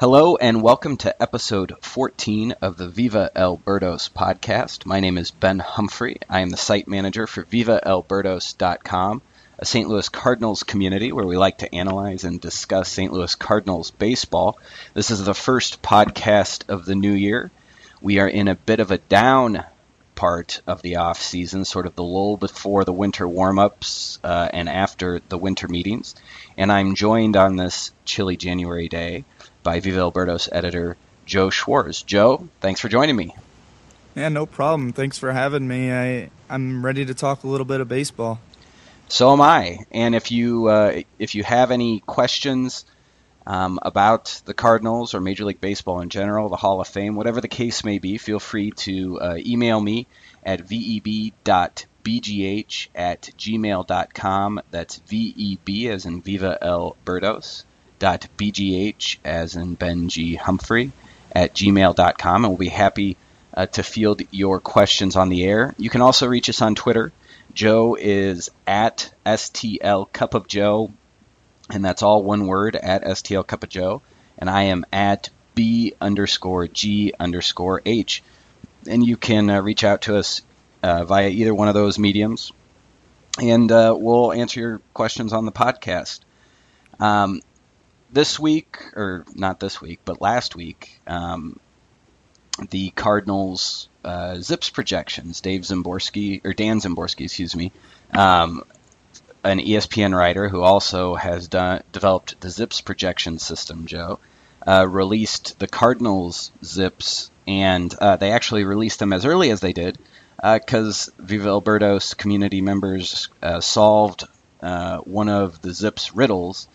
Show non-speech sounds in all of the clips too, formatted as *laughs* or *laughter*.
Hello and welcome to episode 14 of the Viva El Birdos podcast. My name is Ben Humphrey. I am the site manager for VivaElBirdos.com, a St. Louis Cardinals community where we like to analyze and discuss St. Louis Cardinals baseball. This is the first podcast of the new year. We are in a bit of a down part of the off season, sort of the lull before the winter warm-ups uh, and after the winter meetings. And I'm joined on this chilly January day by Viva El Birdos editor Joe Schwarz. Joe, thanks for joining me. Yeah, no problem. Thanks for having me. I I'm ready to talk a little bit of baseball. So am I. And if you uh, if you have any questions um, about the Cardinals or Major League Baseball in general, the Hall of Fame, whatever the case may be, feel free to uh, email me at veb.bgh at gmail.com. That's VEB as in Viva El Birdos bgh as in Ben G. Humphrey at gmail.com, and we'll be happy uh, to field your questions on the air. You can also reach us on Twitter. Joe is at STL Cup of Joe, and that's all one word at STL Cup of Joe. And I am at B underscore G underscore H. And you can uh, reach out to us uh, via either one of those mediums, and uh, we'll answer your questions on the podcast. Um, this week, or not this week, but last week, um, the Cardinals uh, Zips projections. Dave Szymborski or Dan Szymborski, excuse me, um, an ESPN writer who also has done developed the Zips projection system. Joe uh, released the Cardinals Zips, and uh, they actually released them as early as they did because uh, Viva El Birdos community members uh, solved uh, one of the Zips riddles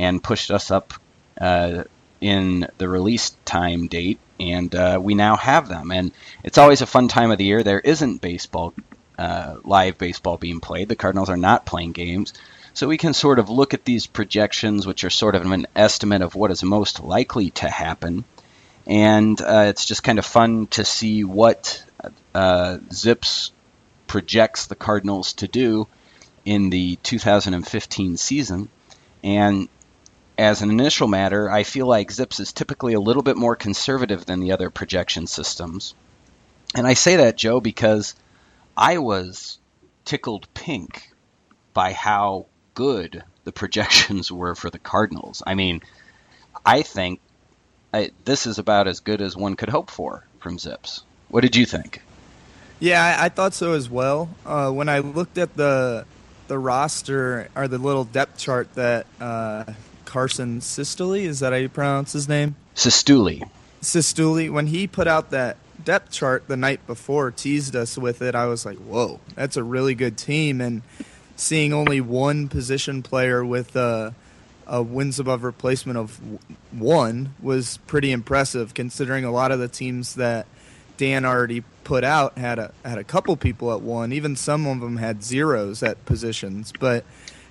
and pushed us up uh, in the release time date, and uh, we now have them. And it's always a fun time of the year. There isn't baseball, uh, live baseball being played. The Cardinals are not playing games. So we can sort of look at these projections, which are sort of an estimate of what is most likely to happen. And uh, it's just kind of fun to see what uh, Zips projects the Cardinals to do in the 2015 season. And as an initial matter, I feel like Zips is typically a little bit more conservative than the other projection systems. And I say that, Joe, because I was tickled pink by how good the *laughs* projections were for the Cardinals. I mean, I think I, this is about as good as one could hope for from Zips. What did you think? Yeah, I, I thought so as well. Uh, when I looked at the the roster or the little depth chart that uh, Carson Sistoli. Is that how you pronounce his name? Cistulli. Cistulli. When he put out that depth chart the night before, teased us with it, I was like, whoa, that's a really good team. And seeing only one position player with a, a wins above replacement of one was pretty impressive, considering a lot of the teams that Dan already put out had a had a couple people at one. Even some of them had zeros at positions, but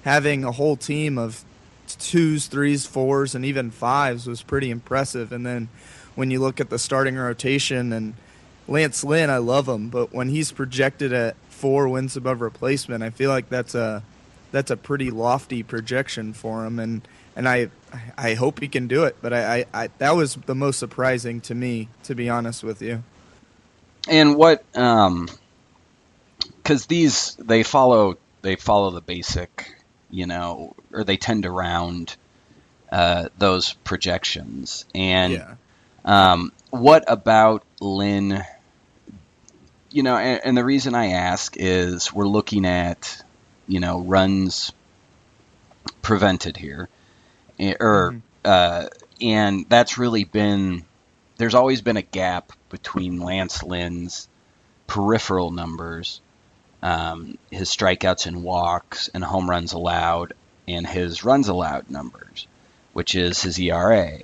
having a whole team of twos, threes, fours, and even fives was pretty impressive. And then when you look at the starting rotation and Lance Lynn, I love him, but when he's projected at four wins above replacement, I feel like that's a that's a pretty lofty projection for him, and and I I hope he can do it. But I, I, I that was the most surprising to me, to be honest with you. And what um, because these they follow they follow the basic you know, or they tend to round uh, those projections. And yeah. um, what about Lynn? You know, and, and, the reason I ask is we're looking at, you know, runs prevented here, eh, or mm-hmm. uh, and that's really been there's always been a gap between Lance Lynn's peripheral numbers um, his strikeouts and walks and home runs allowed and his runs allowed numbers, which is his ERA.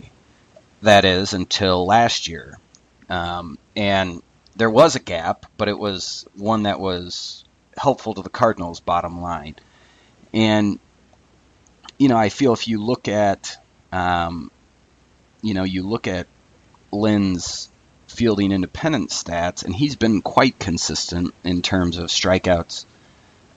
That is until last year. Um, and there was a gap, but it was one that was helpful to the Cardinals' bottom line. And, you know, I feel if you look at, um, you know, you look at Lynn's fielding independent stats, and he's been quite consistent in terms of strikeouts,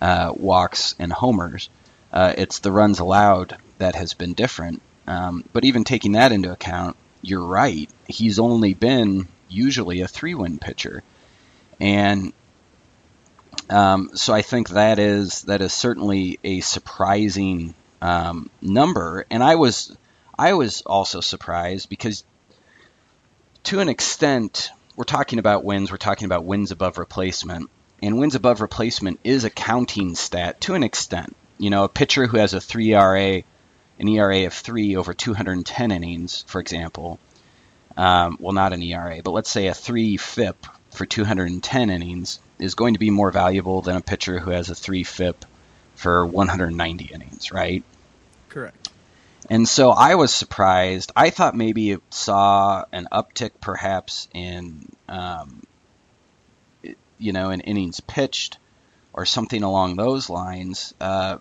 uh, walks, and homers. Uh, it's the runs allowed that has been different. Um, but even taking that into account, you're right. He's only been usually a three win pitcher. And um, so I think that is that is certainly a surprising um, number. And I was I was also surprised because to an extent we're talking about wins, we're talking about wins above replacement. And wins above replacement is a counting stat to an extent. You know, a pitcher who has a 3 ERA, an ERA of 3 over 210 innings, for example, um, well, not an ERA, but let's say a 3 FIP for 210 innings is going to be more valuable than a pitcher who has a 3 FIP for 190 innings, right? Correct. And so I was surprised. I thought maybe it saw an uptick perhaps in, um, you know, in innings pitched or something along those lines uh,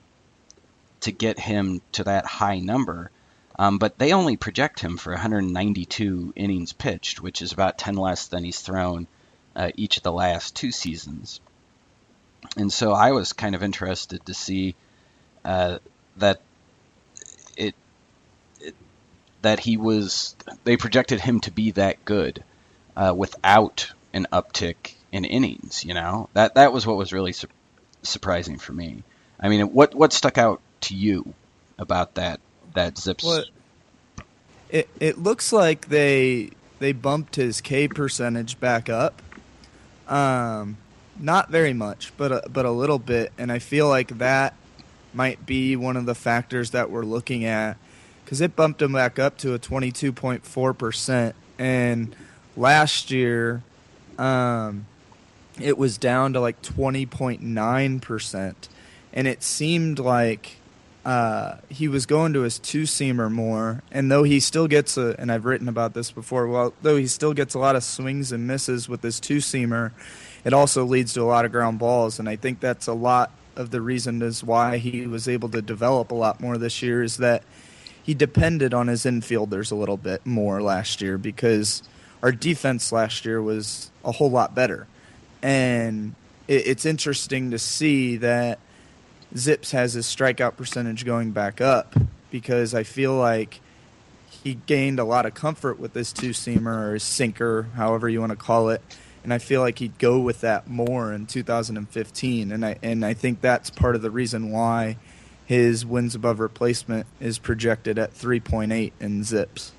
to get him to that high number. Um, but they only project him for 192 innings pitched, which is about 10 less than he's thrown uh, each of the last two seasons. And so I was kind of interested to see uh, that it, it, that he was they projected him to be that good uh, without an uptick in innings. You know that that was what was really su- surprising for me. I mean, what what stuck out to you about that that Zips? Well, it it looks like they they bumped his K percentage back up. Um, not very much, but a, but a little bit, and I feel like that might be one of the factors that we're looking at because it bumped him back up to a 22.4 percent, and last year, um, it was down to like 20.9 percent, and it seemed like uh, he was going to his two seamer more, and though he still gets a, and I've written about this before, well, though he still gets a lot of swings and misses with his two seamer, it also leads to a lot of ground balls, and I think that's a lot of the reason is why he was able to develop a lot more this year is that he depended on his infielders a little bit more last year because our defense last year was a whole lot better, and it, it's interesting to see that Zips has his strikeout percentage going back up because I feel like he gained a lot of comfort with this two seamer or his sinker, however you want to call it. And I feel like he'd go with that more in 2015, and I and I think that's part of the reason why his wins above replacement is projected at 3.8 in Zips.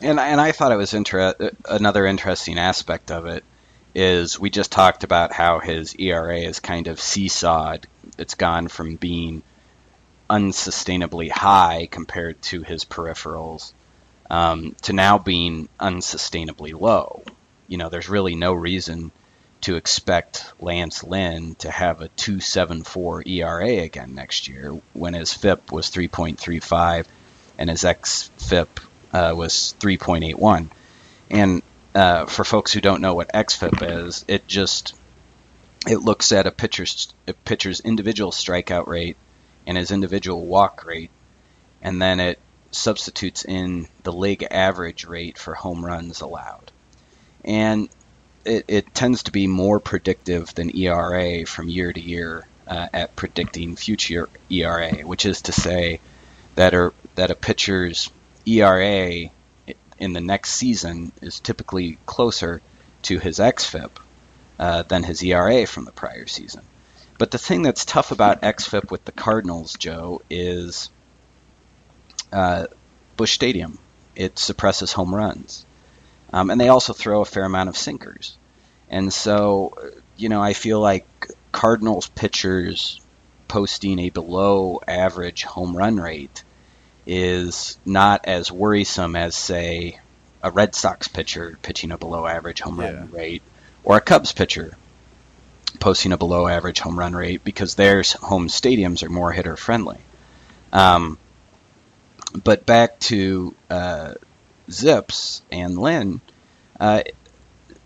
And and I thought it was inter- another interesting aspect of it is we just talked about how his ERA is kind of seesawed. It's gone from being unsustainably high compared to his peripherals um, to now being unsustainably low. You know, there's really no reason to expect Lance Lynn to have a 2.74 ERA again next year when his FIP was 3.35 and his xFIP uh, was 3.81. And uh, for folks who don't know what xFIP is, it just it looks at a pitcher's a pitcher's individual strikeout rate and his individual walk rate, and then it substitutes in the league average rate for home runs allowed. And it, it tends to be more predictive than ERA from year to year uh, at predicting future ERA, which is to say that that a pitcher's ERA in the next season is typically closer to his xFIP uh, than his ERA from the prior season. But the thing that's tough about xFIP with the Cardinals, Joe, is uh, Busch Stadium. It suppresses home runs. Um, and they also throw a fair amount of sinkers. And so, you know, I feel like Cardinals pitchers posting a below average home run rate is not as worrisome as, say, a Red Sox pitcher pitching a below average home run rate or a Cubs pitcher posting a below average home run rate because their home stadiums are more hitter friendly. Um, but back to uh, Zips and Lynn, uh,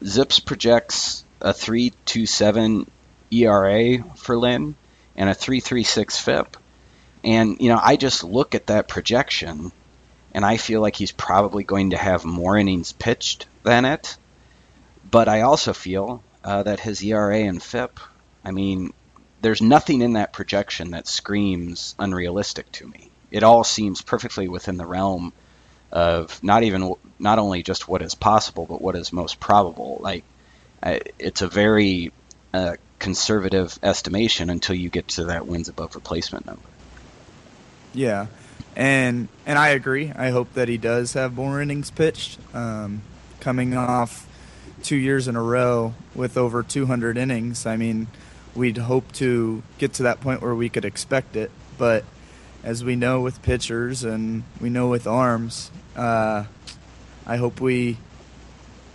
Zips projects a 3.27 ERA for Lynn and a 3.36 FIP. And you know, I just look at that projection, and I feel like he's probably going to have more innings pitched than it. But I also feel uh, that his ERA and FIP, I mean, there's nothing in that projection that screams unrealistic to me. It all seems perfectly within the realm of not even not only just what is possible, but what is most probable. Like it's a very uh, conservative estimation until you get to that wins above replacement number. Yeah, and and I agree. I hope that he does have more innings pitched. Um, coming off two years in a row with over 200 innings, I mean, we'd hope to get to that point where we could expect it. But as we know with pitchers and we know with arms, uh, I hope we,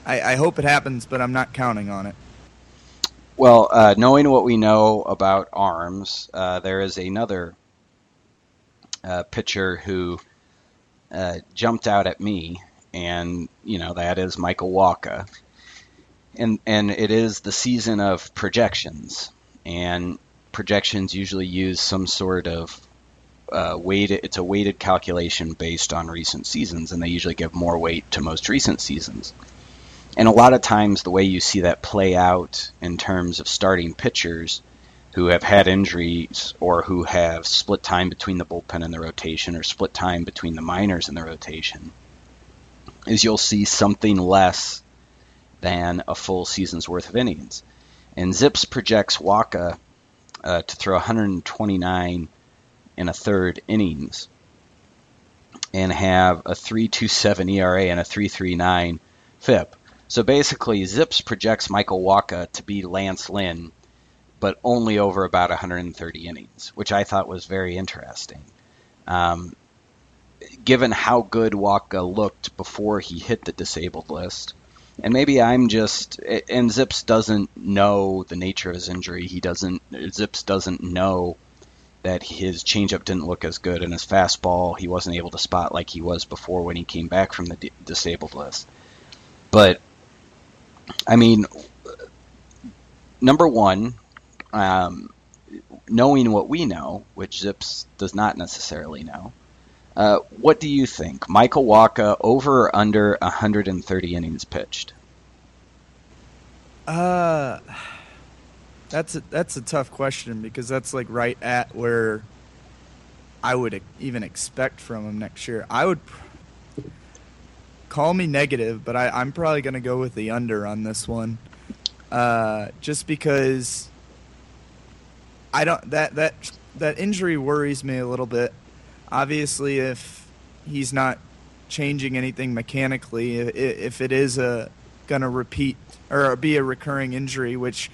I, I, hope it happens, but I'm not counting on it. Well, uh, knowing what we know about arms, uh, there is another uh, pitcher who uh, jumped out at me, and you know that is Michael Walker, and and it is the season of projections, and projections usually use some sort of uh, weighted. It's a weighted calculation based on recent seasons, and they usually give more weight to most recent seasons. And a lot of times, the way you see that play out in terms of starting pitchers who have had injuries or who have split time between the bullpen and the rotation or split time between the minors and the rotation is you'll see something less than a full season's worth of innings. And Zips projects Wacha uh, to throw 129 in a third innings and have a 3.27 ERA and a 3.39 FIP. So basically, Zips projects Michael Wacha to be Lance Lynn, but only over about 130 innings, which I thought was very interesting. Um, given how good Wacha looked before he hit the disabled list, and maybe I'm just and Zips doesn't know the nature of his injury. He doesn't Zips doesn't know that his changeup didn't look as good and his fastball he wasn't able to spot like he was before when he came back from the d- disabled list. But I mean, number one, um, knowing what we know, which Zips does not necessarily know, uh, what do you think? Michael Wacha over or under 130 innings pitched? Uh, that's a, that's a tough question because that's like right at where I would even expect from him next year. I would call me negative, but I, I'm probably going to go with the under on this one, uh, just because I don't that that that injury worries me a little bit obviously, if he's not changing anything mechanically, if it is a going to repeat or be a recurring injury, which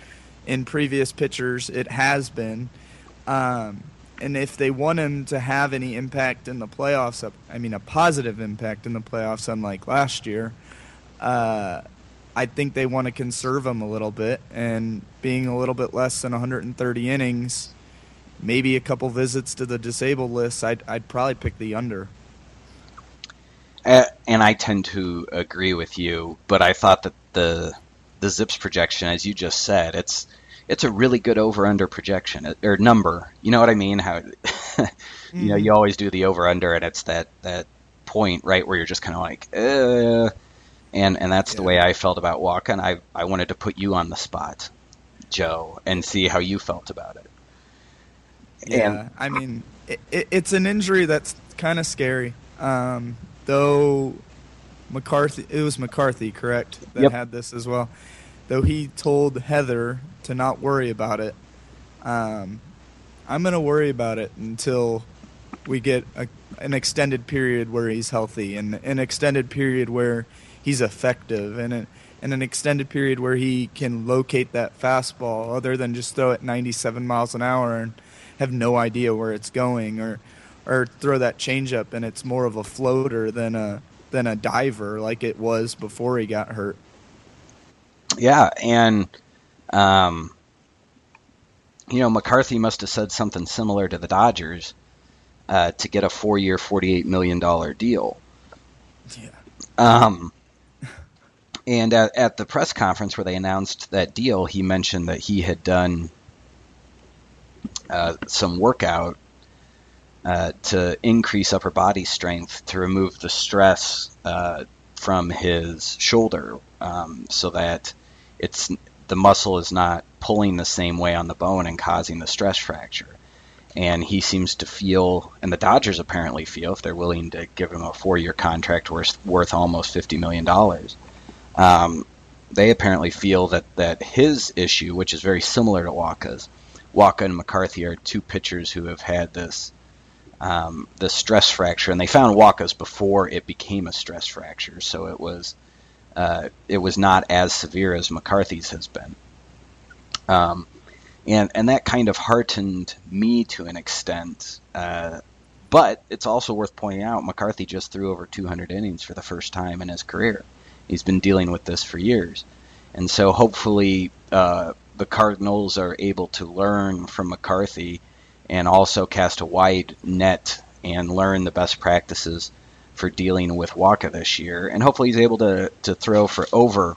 in previous pitchers it has been, um, and if they want him to have any impact in the playoffs, I mean a positive impact in the playoffs, unlike last year, uh, I think they want to conserve him a little bit, and being a little bit less than 130 innings maybe a couple visits to the disabled list, I'd, I'd probably pick the under. Uh, and I tend to agree with you, but I thought that the the Zips projection, as you just said, it's it's a really good over under projection uh, or number. You know what I mean? How mm-hmm. *laughs* you know you mm-hmm. always do the over under, and it's that that point right where you're just kind of like, uh, and and that's yeah. the way I felt about. And I I wanted to put you on the spot, Joe, and see how you felt about it. Yeah, and, I mean, it, it, it's an injury that's kind of scary. Um, though McCarthy, it was McCarthy, correct, that yep. had this as well. Though he told Heather to not worry about it, um, I'm going to worry about it until we get a, an extended period where he's healthy and an extended period where he's effective and, a, and an extended period where he can locate that fastball other than just throw it 97 miles an hour and have no idea where it's going or or throw that changeup and it's more of a floater than a than a diver like it was before he got hurt. Yeah, and um, you know McCarthy must have said something similar to the Dodgers uh, to get a four-year, forty-eight million dollar deal. Yeah. Um, and at, at the press conference where they announced that deal, he mentioned that he had done uh, some workout uh, to increase upper body strength to remove the stress uh, from his shoulder, um, so that it's the muscle is not pulling the same way on the bone and causing the stress fracture. and he seems to feel, and the Dodgers apparently feel, if they're willing to give him a four-year contract worth worth almost fifty million dollars, um, they apparently feel that that his issue, which is very similar to Wacha's, Wacha and McCarthy are two pitchers who have had this um, the stress fracture, and they found Wacha's before it became a stress fracture, so it was uh, it was not as severe as McCarthy's has been. Um, and and that kind of heartened me to an extent. Uh, but it's also worth pointing out McCarthy just threw over 200 innings for the first time in his career. He's been dealing with this for years, and so hopefully uh, the Cardinals are able to learn from McCarthy and also cast a wide net and learn the best practices for dealing with Wacha this year. And hopefully he's able to, to throw for over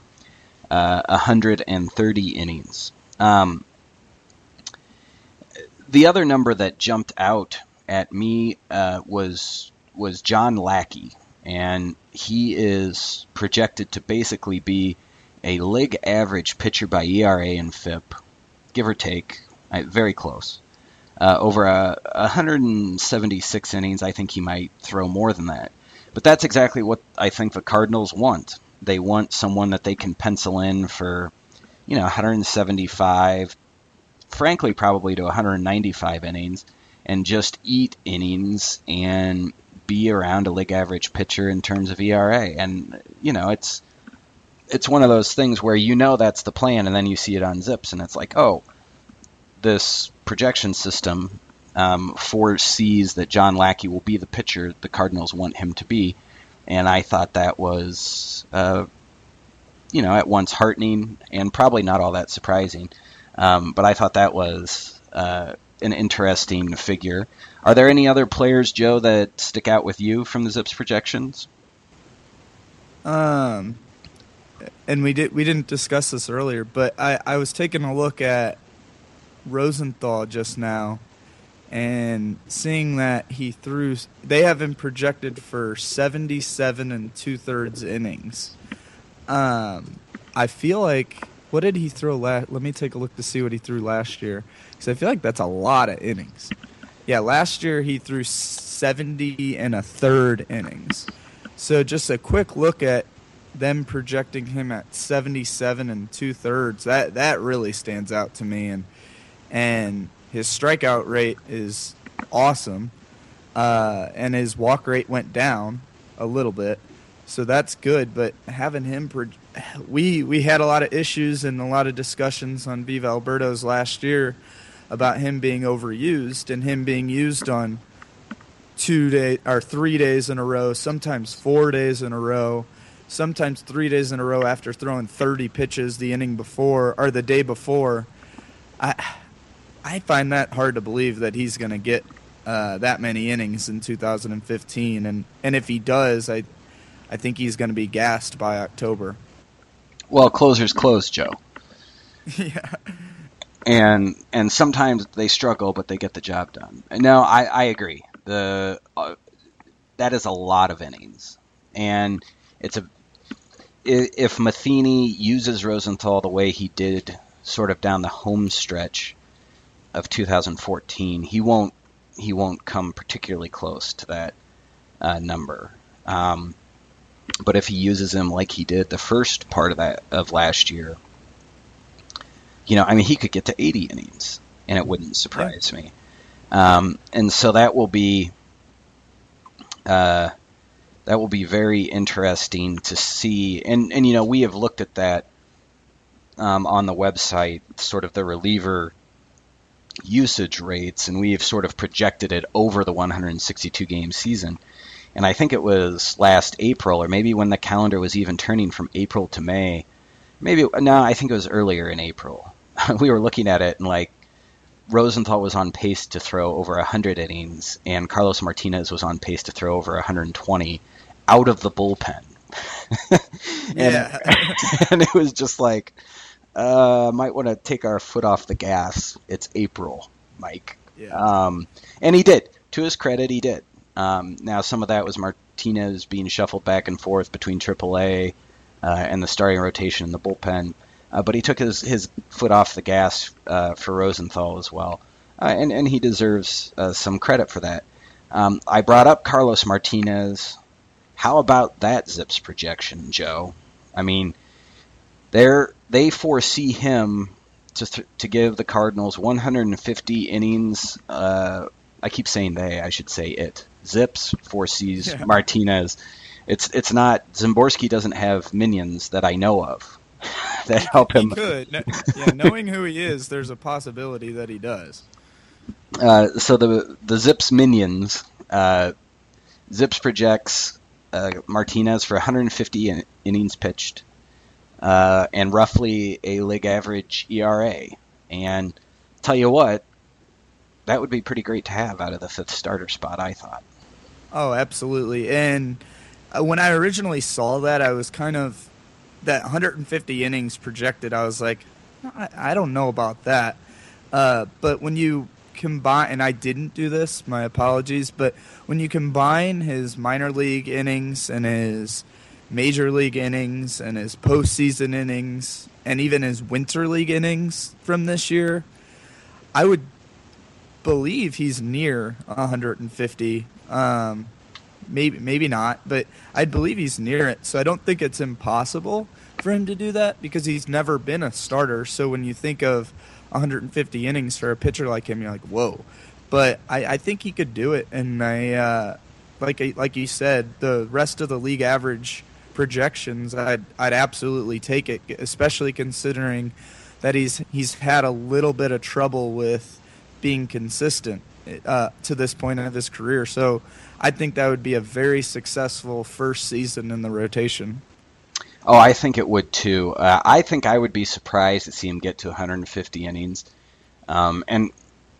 uh, 130 innings. Um, the other number that jumped out at me uh, was was John Lackey, and he is projected to basically be a league average pitcher by ERA and FIP, give or take, very close. Uh, over a, 176 innings, I think he might throw more than that. But that's exactly what I think the Cardinals want. They want someone that they can pencil in for, you know, 175, frankly, probably to 195 innings, and just eat innings and be around a league average pitcher in terms of ERA. And you know, it's it's one of those things where you know that's the plan, and then you see it on Zips, and it's like, oh, this projection system um, foresees that John Lackey will be the pitcher the Cardinals want him to be, and I thought that was, uh, you know, at once heartening and probably not all that surprising. Um, but I thought that was uh, an interesting figure. Are there any other players, Joe, that stick out with you from the Zips projections? Um, and we did we didn't discuss this earlier, but I, I was taking a look at Rosenthal just now and seeing that he threw they have him projected for 77 and two thirds innings. Um, i feel like what did he throw last let me take a look to see what he threw last year because i feel like that's a lot of innings. Yeah last year he threw 70 and a third innings. So just a quick look at them projecting him at 77 and two thirds that that really stands out to me and and his strikeout rate is awesome, uh, and his walk rate went down a little bit, so that's good. But having him, pro- we we had a lot of issues and a lot of discussions on Viva El Birdos last year about him being overused and him being used on two day or three days in a row, sometimes four days in a row, sometimes three days in a row after throwing 30 pitches the inning before or the day before. I I find that hard to believe that he's going to get uh, that many innings in 2015, and and if he does, I I think he's going to be gassed by October. Well, closers close, Joe. *laughs* yeah. And and sometimes they struggle, but they get the job done. No, I, I agree. The uh, that is a lot of innings, and it's a if Matheny uses Rosenthal the way he did, sort of down the home stretch of 2014, he won't he won't come particularly close to that uh, number. Um, but if he uses him like he did the first part of that of last year, you know, I mean, he could get to 80 innings, and it wouldn't surprise yeah. me. Um, and so that will be uh, that will be very interesting to see. And and you know, we have looked at that um, on the website, sort of the reliever usage rates, and we've sort of projected it over the 162 game season. And I think it was last April, or maybe when the calendar was even turning from April to May. Maybe no, I think it was earlier in April. *laughs* we were looking at it and like Rosenthal was on pace to throw over 100 innings, and Carlos Martinez was on pace to throw over 120 out of the bullpen. *laughs* and, yeah, *laughs* and it was just like, uh, might want to take our foot off the gas. It's April, Mike. Yeah. Um, and he did. To his credit, he did. Um, now, some of that was Martinez being shuffled back and forth between AAA uh, and the starting rotation in the bullpen. Uh, but he took his, his foot off the gas uh, for Rosenthal as well. uh, and and he deserves uh, some credit for that. Um, I brought up Carlos Martinez. How about that Zips projection, Joe? I mean, they they foresee him to th- to give the Cardinals 150 innings. Uh, I keep saying they. I should say it. Zips foresees yeah. Martinez. It's it's not Szymborski doesn't have minions that I know of *laughs* that help him. He could. No, yeah, knowing who he is, there's a possibility that he does. Uh, so the the Zips minions, uh, Zips projects uh, Martinez for 150 in, innings pitched, uh, and roughly a league average ERA. And tell you what, that would be pretty great to have out of the fifth starter spot. I thought. Oh, absolutely. And uh, when I originally saw that, I was kind of that 150 innings projected. I was like, I, I don't know about that. Uh, but when you combine, and I didn't do this, my apologies, but when you combine his minor league innings and his major league innings and his postseason innings and even his winter league innings from this year, I would believe he's near 150. Um, maybe maybe not, but I believe he's near it. So I don't think it's impossible for him to do that because he's never been a starter. So when you think of 150 innings for a pitcher like him, you're like, whoa. But I, I think he could do it, and I uh, like like you said, the rest of the league average projections, I'd I'd absolutely take it, especially considering that he's he's had a little bit of trouble with being consistent uh, to this point of his career. So I think that would be a very successful first season in the rotation. Oh, I think it would too. Uh, I think I would be surprised to see him get to 150 innings. Um, and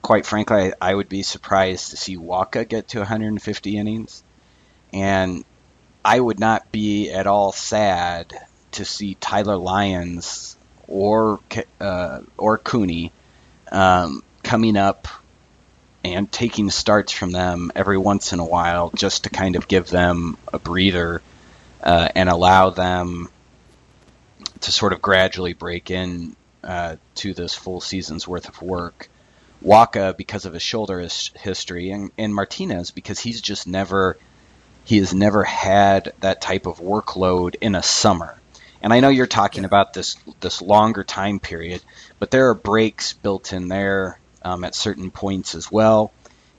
quite frankly, I, I, would be surprised to see Wacha get to 150 innings. And I would not be at all sad to see Tyler Lyons or uh, or Cooney um, coming up and taking starts from them every once in a while, just to kind of give them a breather uh, and allow them to sort of gradually break in uh, to this full season's worth of work. Wacha because of his shoulder history, and, and Martinez because he's just never he has never had that type of workload in a summer. And I know you're talking about this this longer time period, but there are breaks built in there um, at certain points as well.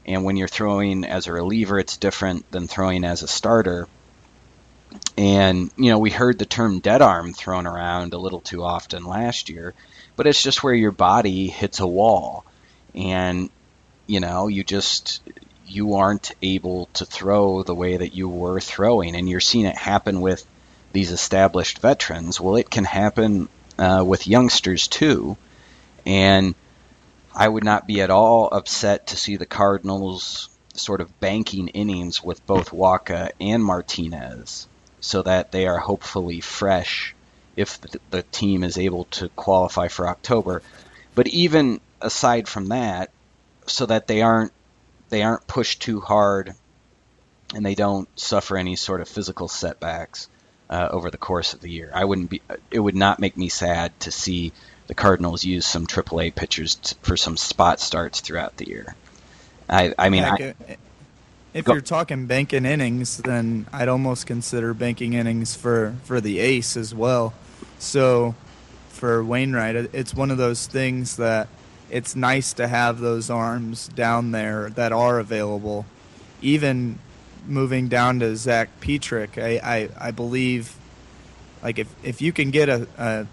And when you're throwing as a reliever, it's different than throwing as a starter. And you know, we heard the term dead arm thrown around a little too often last year, but it's just where your body hits a wall, and you know, you just you aren't able to throw the way that you were throwing, and you're seeing it happen with these established veterans. Well, it can happen uh, with youngsters too, and I would not be at all upset to see the Cardinals sort of banking innings with both Wacha and Martinez, so that they are hopefully fresh if the team is able to qualify for October. But even aside from that, so that they aren't they aren't pushed too hard and they don't suffer any sort of physical setbacks uh, over the course of the year. I wouldn't be. It would not make me sad to see the Cardinals use some AAA pitchers t- for some spot starts throughout the year. I, I mean, I, if go. you're talking banking innings, then I'd almost consider banking innings for for the ace as well. So for Wainwright, it's one of those things that it's nice to have those arms down there that are available. Even moving down to Zack Petrick, I, I, I believe, like if, if you can get a, a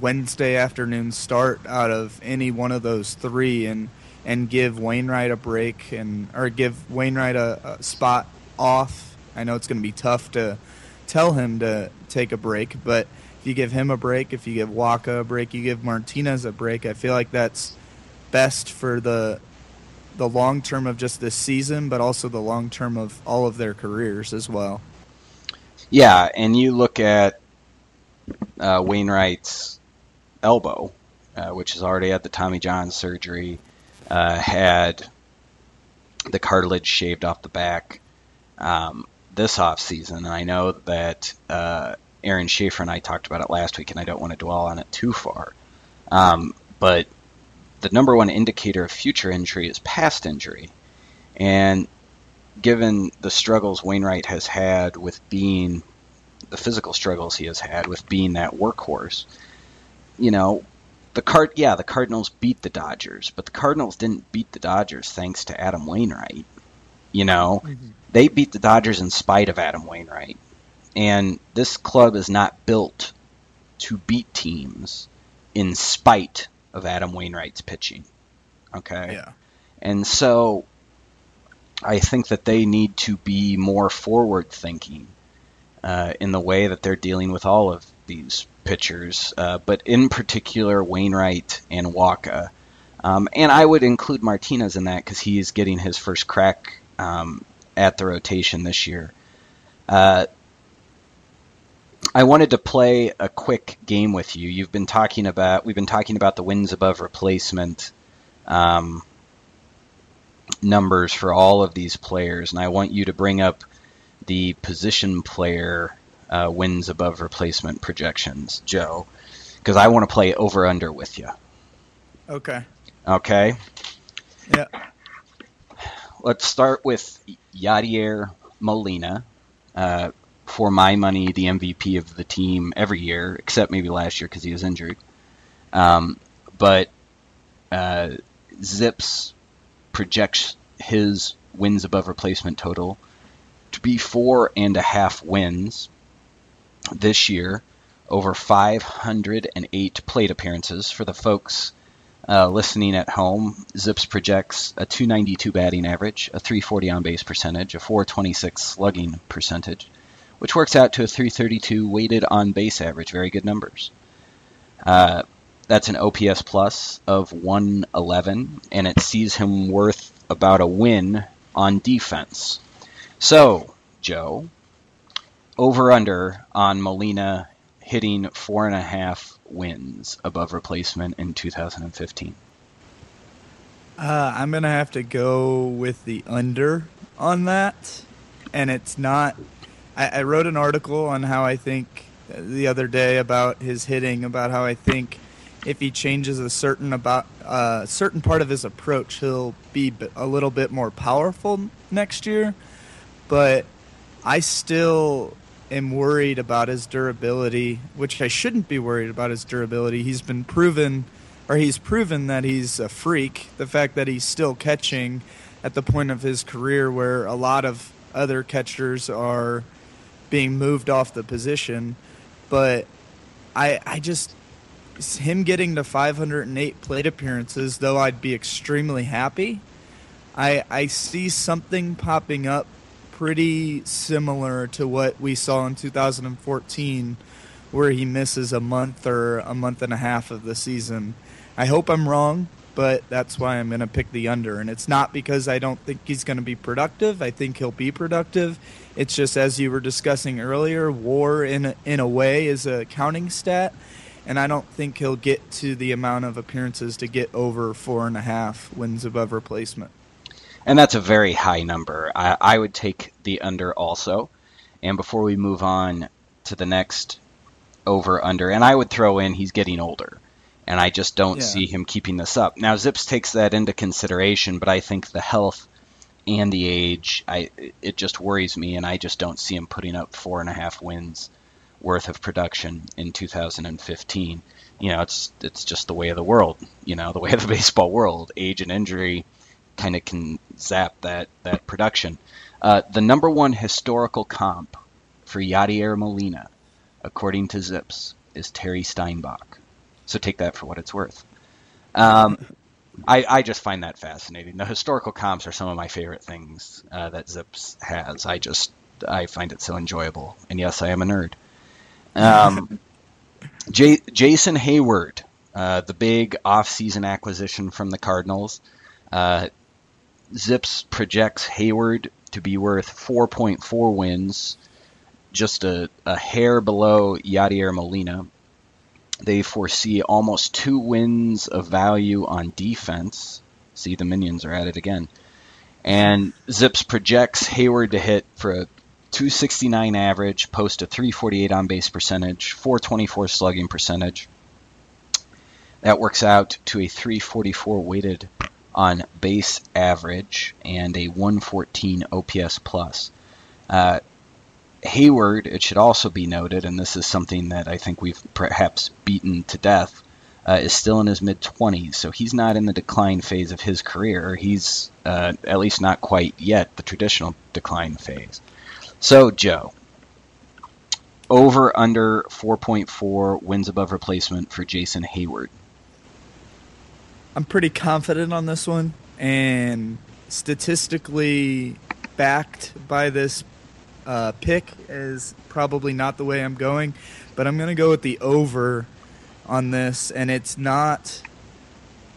Wednesday afternoon start out of any one of those three and and give Wainwright a break and or give Wainwright a, a spot off. I know it's going to be tough to tell him to take a break, but if you give him a break, if you give Wacha a break, you give Martinez a break. I feel like that's best for the the long term of just this season, but also the long term of all of their careers as well. Yeah, and you look at uh, Wainwright's elbow, uh, which is already had the Tommy John surgery, uh, had the cartilage shaved off the back um, this off season, I know that uh, Aaron Schafer and I talked about it last week, and I don't want to dwell on it too far. Um, but the number one indicator of future injury is past injury. And given the struggles Wainwright has had with being the physical struggles he has had with being that workhorse, you know, the card yeah, the Cardinals beat the Dodgers, but the Cardinals didn't beat the Dodgers thanks to Adam Wainwright. You know, mm-hmm. they beat the Dodgers in spite of Adam Wainwright. And this club is not built to beat teams in spite of Adam Wainwright's pitching. Okay? Yeah. And so I think that they need to be more forward thinking uh, in the way that they're dealing with all of these pitchers, uh, but in particular Wainwright and Wacha. Um, and I would include Martinez in that because he is getting his first crack um, at the rotation this year. Uh, I wanted to play a quick game with you. You've been talking about we've been talking about the wins above replacement um, numbers for all of these players, and I want you to bring up the position player uh, wins above replacement projections, Joe, because I want to play over under with you. Okay. Okay. Yeah. Let's start with Yadier Molina. Uh, for my money, the MVP of the team every year, except maybe last year because he was injured. Um, but uh, Zips projects his wins above replacement total to be four and a half wins this year over 508 plate appearances for the folks uh, listening at home. Zips projects a 292 batting average, a 340 on base percentage, a 426 slugging percentage, which works out to a 332 weighted on base average. Very good numbers. Uh, that's an OPS plus of 111, and it sees him worth about a win on defense. So, Joe, over under on Molina hitting four and a half wins above replacement in 2015. Uh, I'm gonna have to go with the under on that, and it's not I, I wrote an article on how I think the other day about his hitting, about how I think if he changes a certain about uh, certain part of his approach, he'll be a little bit more powerful next year. But I still am worried about his durability, which I shouldn't be worried about his durability. He's been proven, or he's proven that he's a freak. The fact that he's still catching at the point of his career where a lot of other catchers are being moved off the position. But I I just him getting to 508 plate appearances, though I'd be extremely happy. I I see something popping up pretty similar to what we saw in 2014 where he misses a month or a month and a half of the season. I hope I'm wrong, but that's why I'm going to pick the under. And it's not because I don't think he's going to be productive. I think he'll be productive. It's just as you were discussing earlier, WAR in a, in a way is a counting stat, and I don't think he'll get to the amount of appearances to get over four and a half wins above replacement. And that's a very high number. I, I would take the under also. And before we move on to the next over under, and I would throw in he's getting older and I just don't yeah. see him keeping this up. Now Zips takes that into consideration, but I think the health and the age, I it just worries me, and I just don't see him putting up four and a half wins worth of production in 2015. You know, it's it's just the way of the world. You know, *laughs* the way of the baseball world. Age and injury kind of can zap that that production. Uh, the number one historical comp for Yadier Molina, according to Zips, is Terry Steinbach. So take that for what it's worth. Um, I, I just find that fascinating. The historical comps are some of my favorite things uh, that Zips has. I just I find it so enjoyable. And yes, I am a nerd. Um, *laughs* J- Jason Heyward, uh, the big off-season acquisition from the Cardinals. Uh, Zips projects Heyward to be worth 4.4 wins, just a, a hair below Yadier Molina. They foresee almost two wins of value on defense. See, the minions are at it again. And Zips projects Heyward to hit for a 269 average, post a 348 on base percentage, 424 slugging percentage. That works out to a 344 weighted on base average and a 114 OPS plus. Uh, Heyward, it should also be noted, and this is something that I think we've perhaps beaten to death, uh, is still in his mid 20s, so he's not in the decline phase of his career. He's uh, at least not quite yet the traditional decline phase. So, Joe, over under 4.4 wins above replacement for Jason Heyward. I'm pretty confident on this one, and statistically backed by this uh, pick is probably not the way I'm going, but I'm going to go with the over on this, and it's not.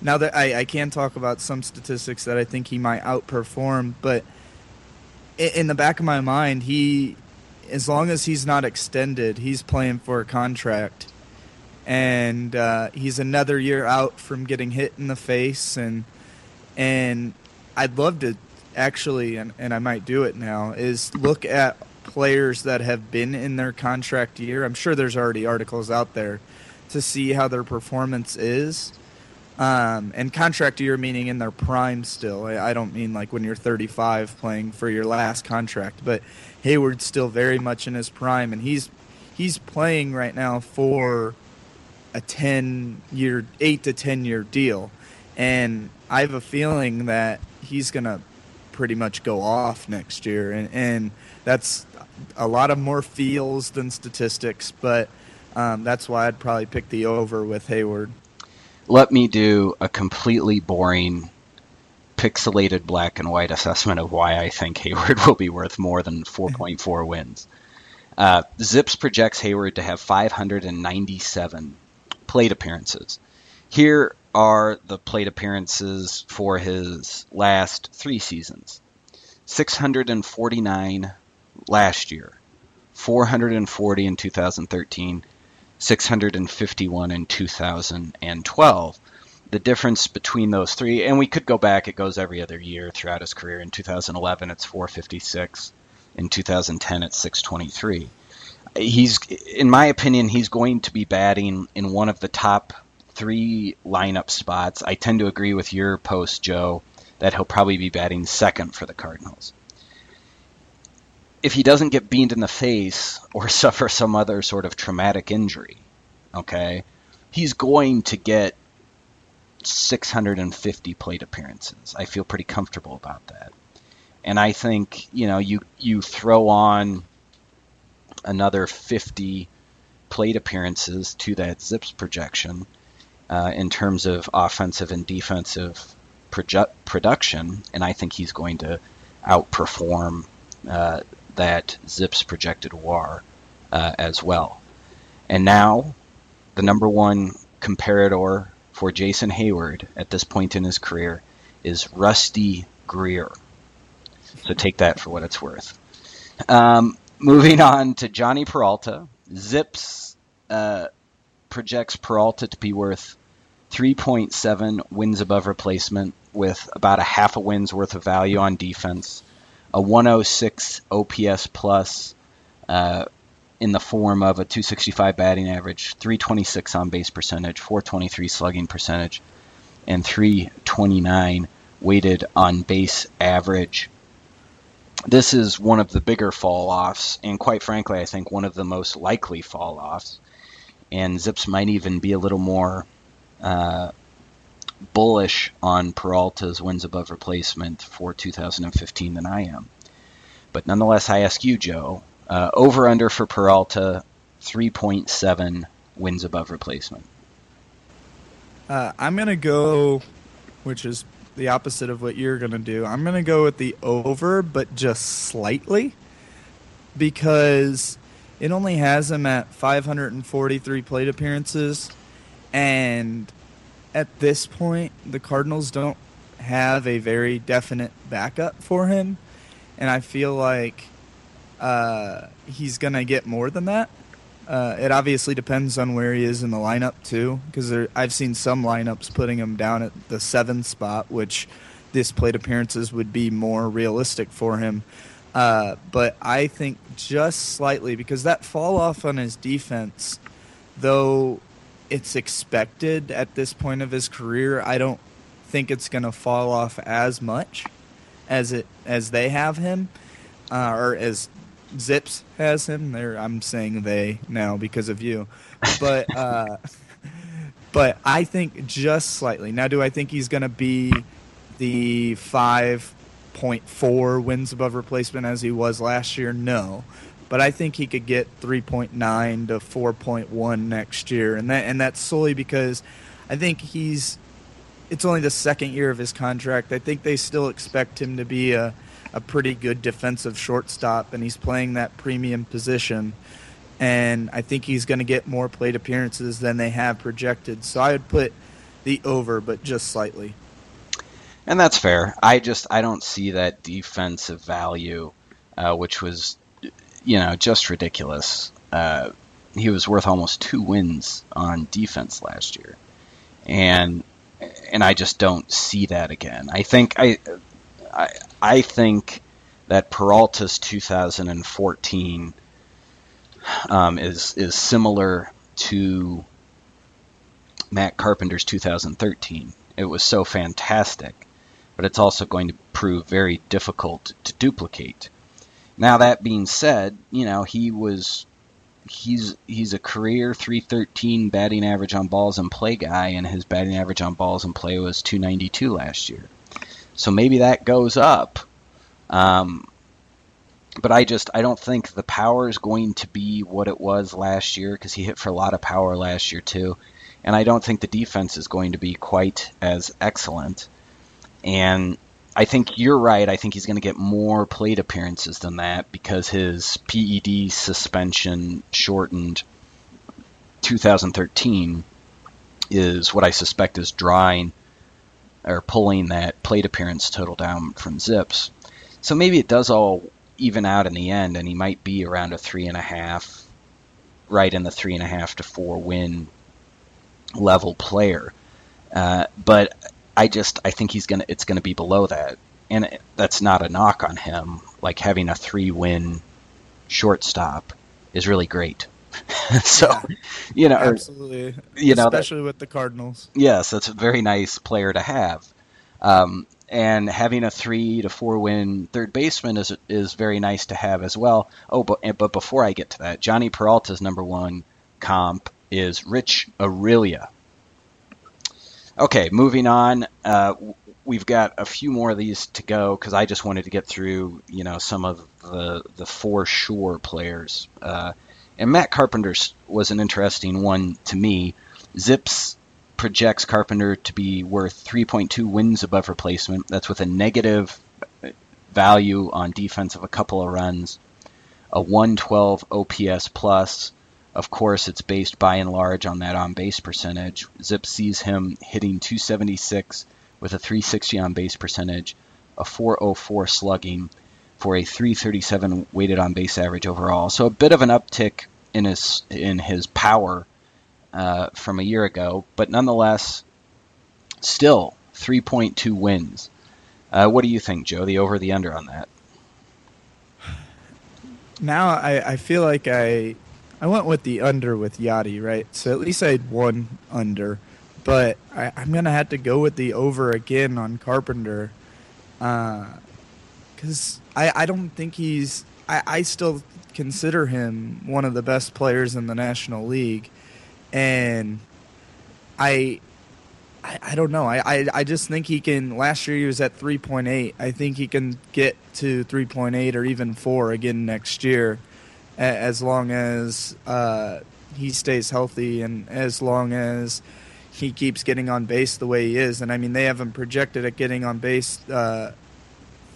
Now that I, I can talk about some statistics that I think he might outperform, but in the back of my mind, he, as long as he's not extended, he's playing for a contract, and uh, he's another year out from getting hit in the face, and and I'd love to actually, and, and I might do it now, is look at players that have been in their contract year. I'm sure there's already articles out there to see how their performance is. Um, and contract year meaning in their prime still. I, I, don't mean like when you're 35 playing for your last contract, but Heyward's still very much in his prime, and he's he's playing right now for a 10 year, eight to 10 year deal, and I have a feeling that he's gonna pretty much go off next year, and and that's a lot of more feels than statistics, but um, that's why I'd probably pick the over with Heyward. Let me do a completely boring, pixelated black and white assessment of why I think Heyward *laughs* will be worth more than 4.4 *laughs* wins. Uh, Zips projects Heyward to have 597 plate appearances. Here are the plate appearances for his last three seasons 649 last year, 440 in 2013, 651 in 2012. The difference between those three, and we could go back, it goes every other year throughout his career. In 2011, it's 456. In 2010, it's 623. He's, in my opinion, he's going to be batting in one of the top three lineup spots. I tend to agree with your post, Joe, that he'll probably be batting second for the Cardinals if he doesn't get beamed in the face *laughs* or suffer some other sort of traumatic injury, okay, he's going to get 650 plate appearances. I feel pretty comfortable about that. And I think, you know, you you throw on another 50 plate appearances to that Zips projection uh, in terms of offensive and defensive produ- production, and I think he's going to outperform uh, that Zips projected WAR uh, as well. And now, the number one comparator for Jason Heyward at this point in his career is Rusty Greer. So take that for what it's worth. Um, moving on to Jhonny Peralta. Zips uh, projects Peralta to be worth 3.7 wins above replacement with about a half a win's worth of value on defense a 106 OPS plus uh, in the form of a 265 batting average, 326 on base percentage, 423 slugging percentage, and 329 weighted on base average. This is one of the bigger fall offs, and quite frankly, I think one of the most likely fall offs. And Zips might even be a little more uh, bullish on Peralta's wins above replacement for 2015 than I am. But nonetheless, I ask you, Joe, uh, over under for Peralta, 3.7 wins above replacement. Uh, I'm going to go, which is the opposite of what you're going to do. I'm going to go with the over, but just slightly, because it only has him at 543 plate appearances, and at this point, the Cardinals don't have a very definite backup for him, and I feel like uh, he's gonna get more than that. Uh, it obviously depends on where he is in the lineup too, because I've seen some lineups putting him down at the seventh spot, which this plate appearances would be more realistic for him. Uh, but I think just slightly because that fall off on his defense, though it's expected at this point of his career. I don't think it's going to fall off as much as it as they have him, uh, or as Zips has him. There, I'm saying they now because of you, but uh, *laughs* but I think just slightly. Now, do I think he's going to be the five point four wins above replacement as he was last year? No, but I think he could get 3.9 to 4.1 next year, and that and that's solely because I think he's. It's only the second year of his contract. I think they still expect him to be a, a pretty good defensive shortstop, and he's playing that premium position. And I think he's going to get more plate appearances than they have projected. So I would put the over, but just slightly. And that's fair. I just I don't see that defensive value, uh, which was you know, just ridiculous. Uh, he was worth almost two wins on defense last year, and and I just don't see that again. I think I I, I think that Peralta's 2014 um, is is similar to Matt Carpenter's 2013. It was so fantastic, but it's also going to prove very difficult to duplicate. Now that being said, you know he was he's he's a career 313 batting average on balls and play guy, and his batting average on balls and play was 292 last year. So maybe that goes up. Um, but I just I don't think the power is going to be what it was last year because he hit for a lot of power last year too, and I don't think the defense is going to be quite as excellent. And I think you're right. I think he's going to get more plate appearances than that because his PED suspension shortened 2013 is what I suspect is drawing or pulling that plate appearance total down from Zips. So maybe it does all even out in the end, and he might be around a three and a half, right in the three and a half to four win level player. Uh, but I just I think he's gonna it's gonna be below that, and that's not a knock on him. Like having a three win shortstop is really great. *laughs* so, yeah, you know, absolutely, or, you know, especially with the Cardinals. Yes, that's a very nice player to have. Um, and having a three to four win third baseman is is very nice to have as well. Oh, but but before I get to that, Jhonny Peralta's number one comp is Rich Aurilia Okay, moving on. Uh, we've got a few more of these to go because I just wanted to get through, you know, some of the the for sure players. Uh, and Matt Carpenter was an interesting one to me. Zips projects Carpenter to be worth 3.2 wins above replacement. That's with a negative value on defense of a couple of runs, a 112 OPS plus, of course, it's based by and large on that on base percentage. Zip sees him hitting 276 with a 360 on base percentage, a 404 slugging for a 337 weighted on base average overall. So a bit of an uptick in his in his power uh, from a year ago, but nonetheless, still 3.2 wins. Uh, what do you think, Joe? The over, the under on that? Now I, I feel like I I went with the under with Yadi, right? So at least I had one under, but I, am gonna have to go with the over again on Carpenter, because uh, I I don't think he's I, I still consider him one of the best players in the National League, and I I, I, don't know. I, I, I just think he can. Last year he was at 3.8. I think he can get to 3.8 or even 4 again next year as long as uh, he stays healthy and as long as he keeps getting on base the way he is. And I mean, they have him projected at getting on base uh,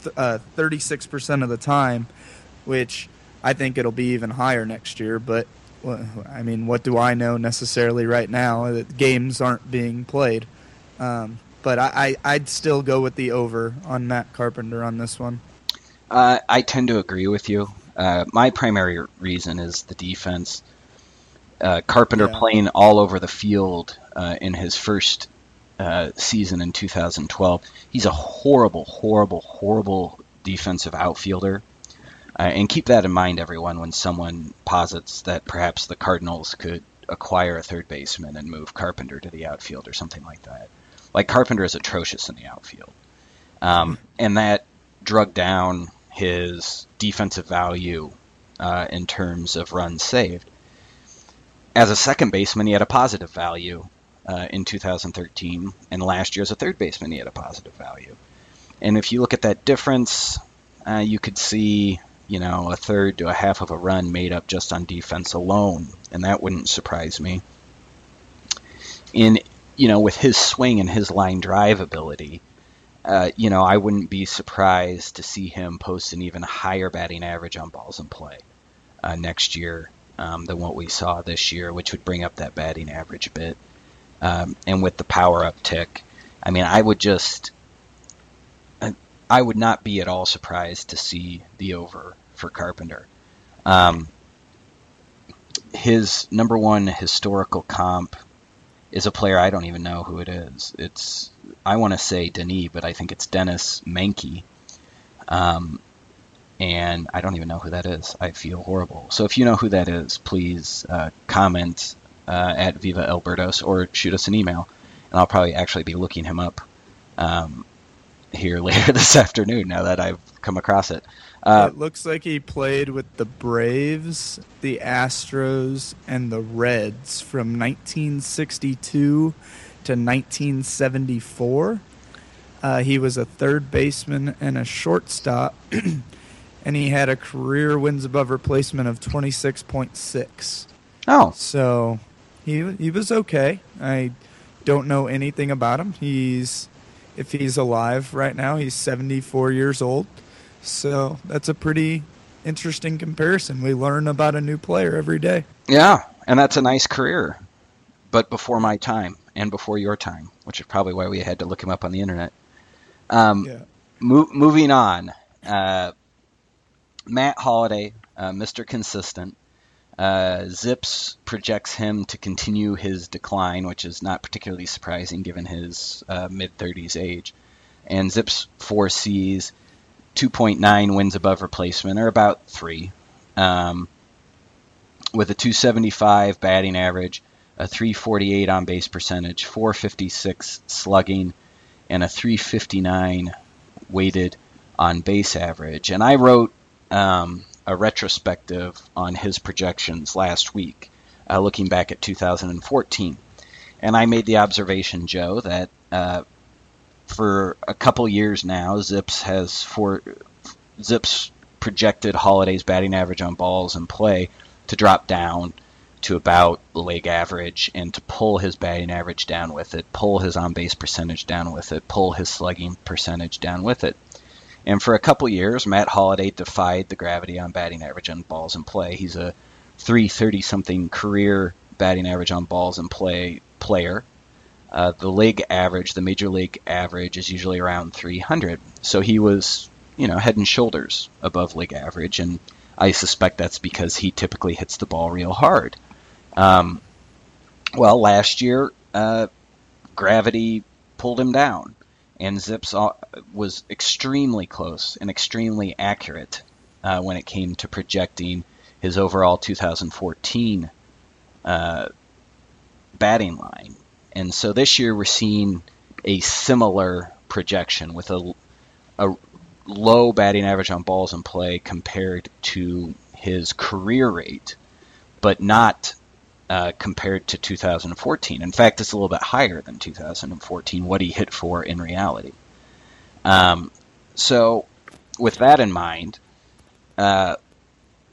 th- uh, 36% of the time, which I think it'll be even higher next year. But I mean, what do I know necessarily right now? That games aren't being played. Um, but I, I, would still go with the over on Matt Carpenter on this one. Uh, I tend to agree with you. Uh, my primary reason is the defense. Uh, Carpenter yeah. playing all over the field uh, in his first uh, season in 2012. He's a horrible, horrible, horrible defensive outfielder. Uh, and keep that in mind, everyone, when someone posits that perhaps the Cardinals could acquire a third baseman and move Carpenter to the outfield or something like that. Like Carpenter is atrocious in the outfield, um, and that drug down his defensive value uh, in terms of runs saved. As a second baseman, he had a positive value uh, in 2013, and last year as a third baseman, he had a positive value. And if you look at that difference, uh, you could see, you know, a third to a half of a run made up just on defense alone, and that wouldn't surprise me. In, you know, with his swing and his line drive ability, uh, you know, I wouldn't be surprised to see him post an even higher batting average on balls in play uh, next year um, than what we saw this year, which would bring up that batting average a bit. Um, and with the power uptick, I mean, I would just, I would not be at all surprised to see the over for Carpenter. Um, his number one historical comp is a player I don't even know who it is. It's I want to say Denis, but I think it's Dennis Menke. Um, and I don't even know who that is. I feel horrible. So if you know who that is, please uh, comment uh, at Viva El Birdos or shoot us an email, and I'll probably actually be looking him up um, here *laughs* later this afternoon. Now that I've come across it. Uh, it looks like he played with the Braves, the Astros, and the Reds from 1962 to 1974. Uh, he was a third baseman and a shortstop, *clears throat* and he had a career wins above replacement of 26.6. Oh, so he he was okay. I don't know anything about him. He's if he's alive right now, he's 74 years old. So that's a pretty interesting comparison. We learn about a new player every day. Yeah, and that's a nice career, but before my time and before your time, which is probably why we had to look him up on the internet. Um, Yeah. mo- moving on, uh, Matt Holliday, uh, Mr. Consistent. Uh, Zips projects him to continue his decline, which is not particularly surprising given his uh, mid 30s age. And Zips foresees 2.9 wins above replacement, or about three, um, with a 275 batting average, a 348 on base percentage, 456 slugging, and a 359 weighted on base average. And I wrote um, a retrospective on his projections last week, uh, looking back at 2014. And I made the observation, Joe, that uh, for a couple years now, Zips has for Zips projected Holliday's batting average on balls in play to drop down to about league average and to pull his batting average down with it, pull his on base percentage down with it, pull his slugging percentage down with it. And for a couple years, Matt Holliday defied the gravity on batting average on balls in play. He's a 330 something career batting average on balls in play player. Uh, the league average, the major league average, is usually around 300. So he was, you know, head and shoulders above league average, and I suspect that's because he typically hits the ball real hard. Um, well, last year, uh, gravity pulled him down, and Zips was extremely close and extremely accurate uh, when it came to projecting his overall 2014 uh, batting line. And so this year we're seeing a similar projection with a, a low batting average on balls in play compared to his career rate, but not uh, compared to 2014. In fact, it's a little bit higher than 2014, what he hit for in reality. Um, so, with that in mind, uh,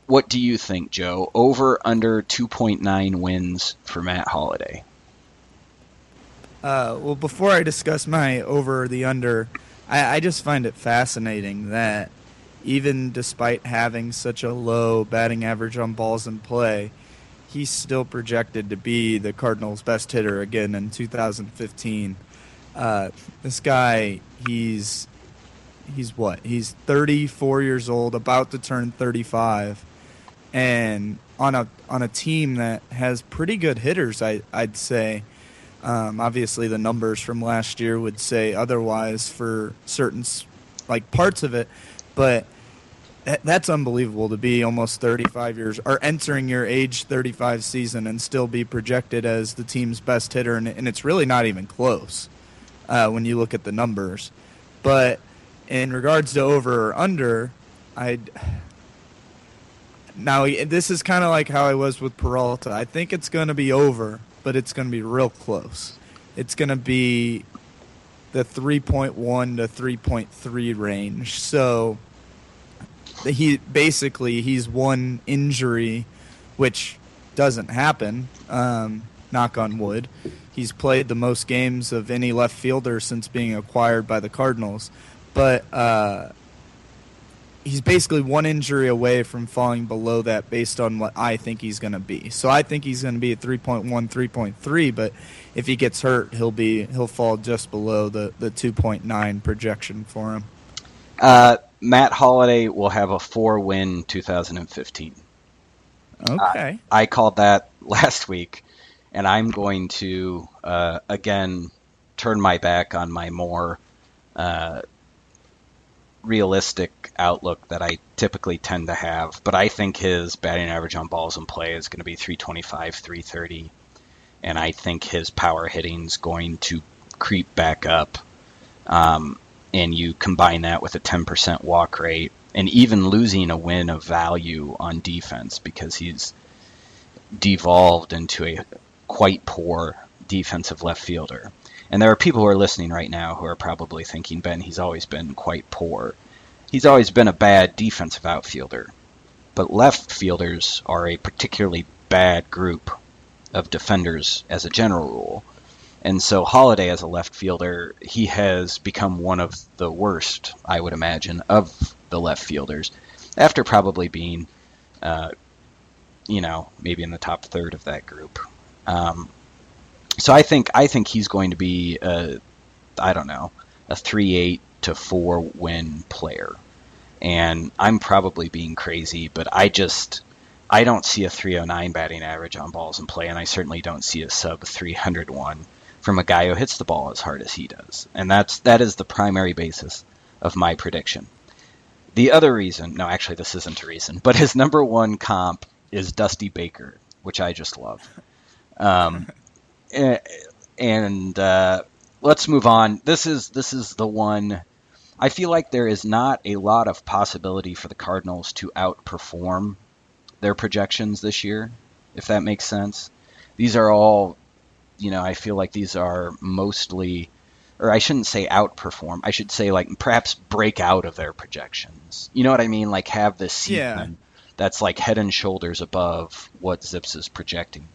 what do you think, Joe? Over under 2.9 wins for Matt Holliday? Uh, well, before I discuss my over the under, I, I just find it fascinating that even despite having such a low batting average on balls in play, he's still projected to be the Cardinals' best hitter again in 2015. Uh, this guy, he's he's what? He's 34 years old, about to turn 35, and on a on a team that has pretty good hitters, I I'd say. Um, obviously, the numbers from last year would say otherwise for certain like parts of it, but that's unbelievable to be almost 35 years or entering your age 35 season and still be projected as the team's best hitter, and, and it's really not even close uh, when you look at the numbers. But in regards to over or under, I now this is kind of like how I was with Peralta. I think it's going to be over, but it's going to be real close. It's going to be the 3.1 to 3.3 range. So he basically he's one injury, which doesn't happen. Um, knock on wood. He's played the most games of any left fielder since being acquired by the Cardinals, but uh, he's basically one injury away from falling below that based on what I think he's going to be. So I think he's going to be at 3.1, 3.3, but if he gets hurt, he'll be he'll fall just below the the 2.9 projection for him. Uh, Matt Holliday will have a four win 2015. Okay. I, I called that *laughs* last week, and I'm going to, uh, again, turn my back on my more uh, realistic outlook that I typically tend to have. But I think his batting average on balls in play is going to be 325, 330. And I think his power hitting is going to creep back up. Um, and you combine that with a 10% walk rate and even losing a win of value on defense because he's devolved into a quite poor defensive left fielder. And there are people who are listening right now who are probably thinking, Ben, he's always been quite poor. He's always been a bad defensive outfielder. But left fielders are a particularly bad group of defenders as a general rule. And so Holliday, as a left fielder, he has become one of the worst, I would imagine, of the left fielders, after probably being, uh, you know, maybe in the top third of that group. Um, so I think I think he's going to be, a, I don't know, a three-eight to four win player, and I'm probably being crazy, but I just. I don't see a 309 batting average on balls in play, and I certainly don't see a sub 301 from a guy who hits the ball as hard as he does. And that's that is the primary basis of my prediction. The other reason, no, actually this isn't a reason, but his number one comp is Dusty Baker, which I just love. Um, *laughs* and uh, let's move on. This is this is the one. I feel like there is not a lot of possibility for the Cardinals to outperform their projections this year, if that makes sense. These are all you know, I feel like these are mostly, or I shouldn't say outperform. I should say like perhaps break out of their projections. You know what I mean? Like have this season yeah. that's like head and shoulders above what Zips is projecting.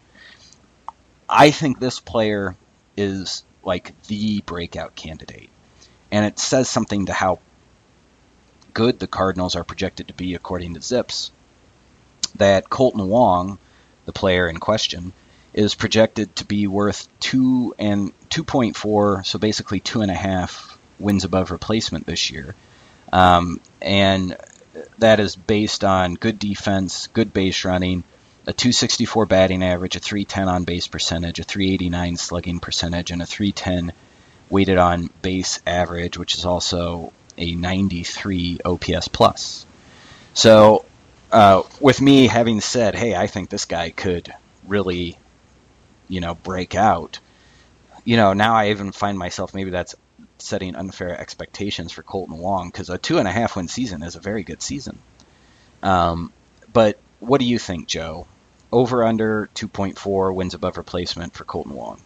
I think this player is like the breakout candidate, and it says something to how good the Cardinals are projected to be according to Zips. That Kolten Wong, the player in question, is projected to be worth two and 2.4, so basically two and a half wins above replacement this year. Um, and that is based on good defense, good base running, a 264 batting average, a 310 on base percentage, a 389 slugging percentage, and a 310 weighted on base average, which is also a 93 OPS plus. So, uh, with me having said, hey, I think this guy could really you know, break out. You know, now I even find myself maybe that's setting unfair expectations for Kolten Wong because a two and a half win season is a very good season. Um, but what do you think, Joe? Over under 2.4 wins above replacement for Kolten Wong.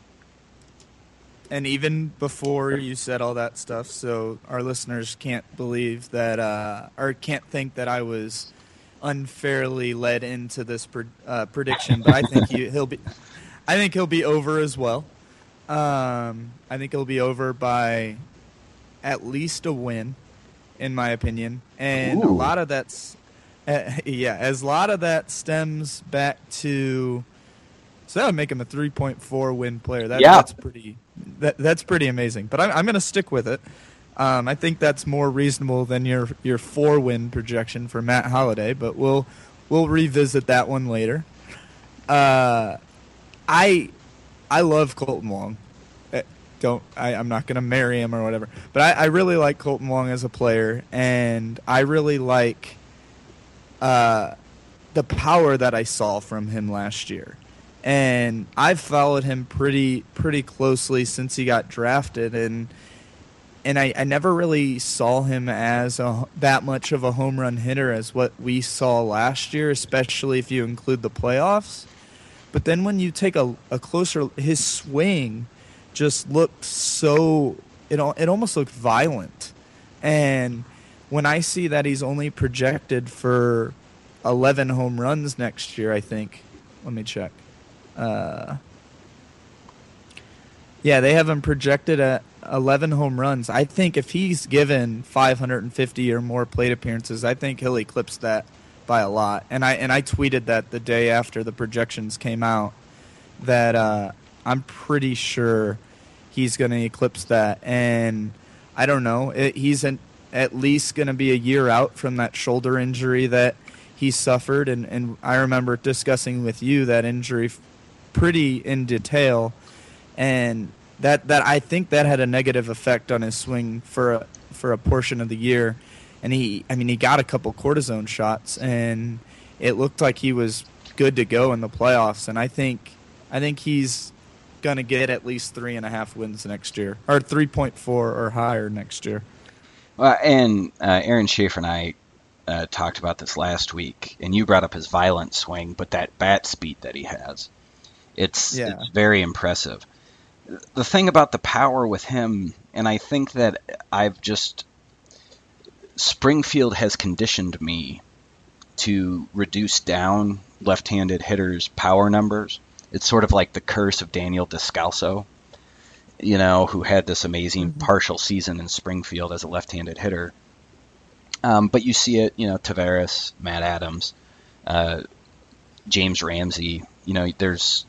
And even before you said all that stuff, so our listeners can't believe that, uh, or can't think that I was unfairly led into this pre- uh, prediction. But I think he, he'll be. I think he'll be over as well. Um, I think he'll be over by at least a win, in my opinion, and Ooh. a lot of that's uh, *laughs* yeah, as a lot of that stems back to. So that would make him a 3.4 win player. That, yeah. that's pretty. That, that's pretty amazing. But I'm, I'm going to stick with it. Um, I think that's more reasonable than your your four win projection for Matt Holliday. But we'll we'll revisit that one later. Uh, I I love Kolten Wong. Eh, don't I, I'm not going to marry him or whatever, but I, I really like Kolten Wong as a player, and I really like uh, the power that I saw from him last year. And I've followed him pretty pretty closely since he got drafted, and and I, I never really saw him as a, that much of a home run hitter as what we saw last year, especially if you include the playoffs. But then when you take a, a closer, his swing just looked so it it almost looked violent, and when I see that he's only projected for 11 home runs next year, I think. Let me check. Uh, yeah, they have him projected at 11 home runs. I think if he's given 550 or more plate appearances, I think he'll eclipse that by a lot. And I and I tweeted that the day after the projections came out that uh, I'm pretty sure he's going to eclipse that. And I don't know, it, he's an, at least going to be a year out from that shoulder injury that he suffered. And, and I remember discussing with you that injury pretty in detail. And that, that I think that had a negative effect on his swing for a, for a portion of the year. And he, I mean, he got a couple cortisone shots, and it looked like he was good to go in the playoffs. And I think, I think he's going to get at least three and a half wins next year, or three point four or higher next year. Well, and uh, Aaron Schaefer and I uh, talked about this last week, and you brought up his violent swing, but that bat speed that he has, it's, yeah. it's very impressive. The thing about the power with him, and I think that I've just Springfield has conditioned me to reduce down left-handed hitters' power numbers it's sort of like the curse of Daniel Descalso, you know, who had this amazing mm-hmm. partial season in Springfield as a left-handed hitter. Um, but you see it, you know, Taveras, Matt Adams, uh, James Ramsey. You know, there's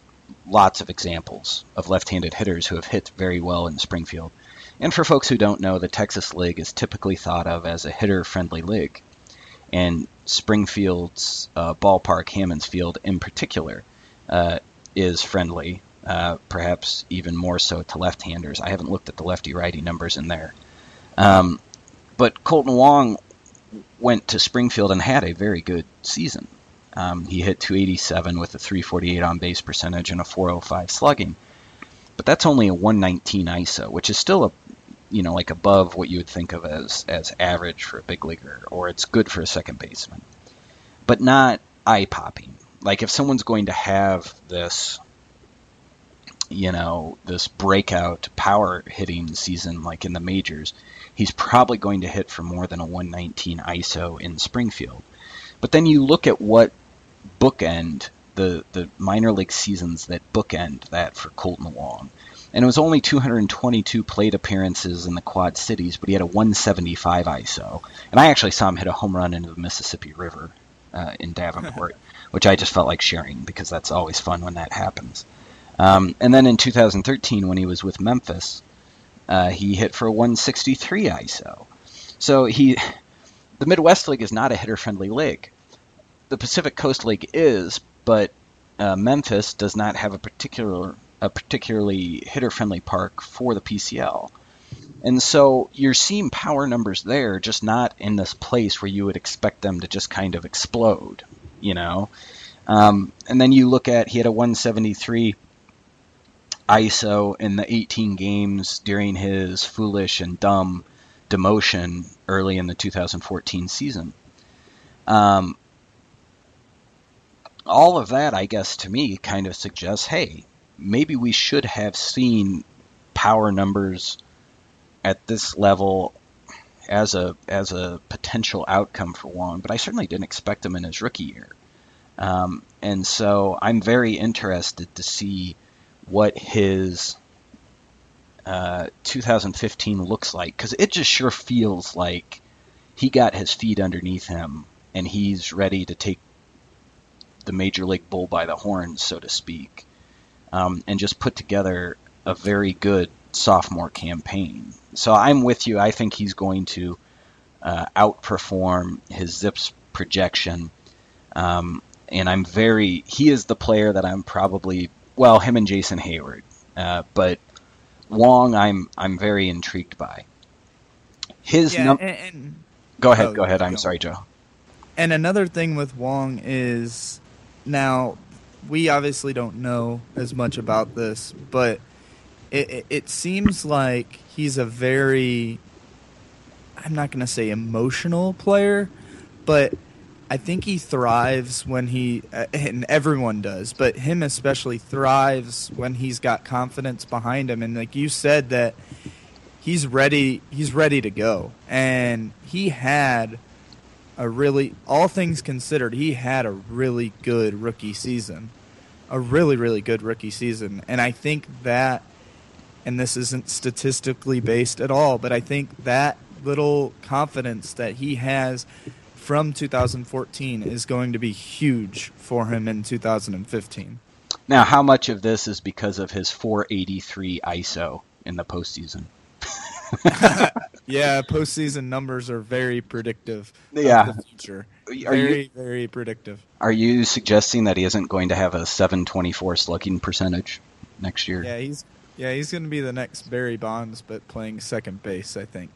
lots of examples of left-handed hitters who have hit very well in Springfield. And for folks who don't know, the Texas League is typically thought of as a hitter-friendly league, and Springfield's uh, ballpark, Hammons Field in particular, uh, is friendly, uh, perhaps even more so to left-handers. I haven't looked at the lefty-righty numbers in there. Um, but Kolten Wong went to Springfield and had a very good season. Um, he hit 287 with a 348 on base percentage and a 405 slugging. But that's only a 119 ISO, which is still a you know like above what you would think of as as average for a big leaguer, or it's good for a second baseman, but not eye popping like if someone's going to have this you know this breakout power hitting season like in the majors he's probably going to hit for more than a 119 iso in springfield but then you look at what bookend the the minor league seasons that bookend that for Kolten Wong and it was only 222 plate appearances in the Quad Cities, but he had a 175 ISO. And I actually saw him hit a home run into the Mississippi River uh, in Davenport. *laughs* which I just felt like sharing because that's always fun when that happens. Um, and then in 2013, when he was with Memphis, uh, he hit for a 163 ISO. So he, *laughs* the Midwest League is not a hitter-friendly league. The Pacific Coast League is, but uh, Memphis does not have a particular a particularly hitter-friendly park for the PCL. And so you're seeing power numbers there, just not in this place where you would expect them to just kind of explode you know. Um, and then you look at he had a 173 ISO in the 18 games during his foolish and dumb demotion early in the 2014 season. Um, all of that, I guess, to me, kind of suggests, hey, maybe we should have seen power numbers at this level as a as a potential outcome for Wong, but I certainly didn't expect him in his rookie year. Um, and so I'm very interested to see what his uh, 2015 looks like because it just sure feels like he got his feet underneath him and he's ready to take the major league bull by the horns, so to speak, um, and just put together a very good sophomore campaign. So I'm with you. I think he's going to uh, outperform his ZiPS projection. Um, and I'm very, he is the player that I'm probably, well, him and Jason Heyward. Uh, but Wong, I'm I'm very intrigued by. His yeah, num- and, and, Go ahead, oh, go ahead. I'm go. sorry, Joe. and another thing with Wong is now we obviously don't know as much about this, but it, it, it seems like he's a very I'm not going to say emotional player, but I think he thrives when he uh, and everyone does, but him especially thrives when he's got confidence behind him and like you said that he's ready he's ready to go. And he had a really all things considered, he had a really good rookie season. A really really good rookie season. And I think that and this isn't statistically based at all, but I think that little confidence that he has from 2014 is going to be huge for him in 2015. Now, how much of this is because of his 483 ISO in the postseason? *laughs* yeah, postseason numbers are very predictive. Yeah, future. very you, very predictive. Are you suggesting that he isn't going to have a 724 slugging percentage next year? Yeah, he's yeah he's going to be the next Barry Bonds, but playing second base, I think.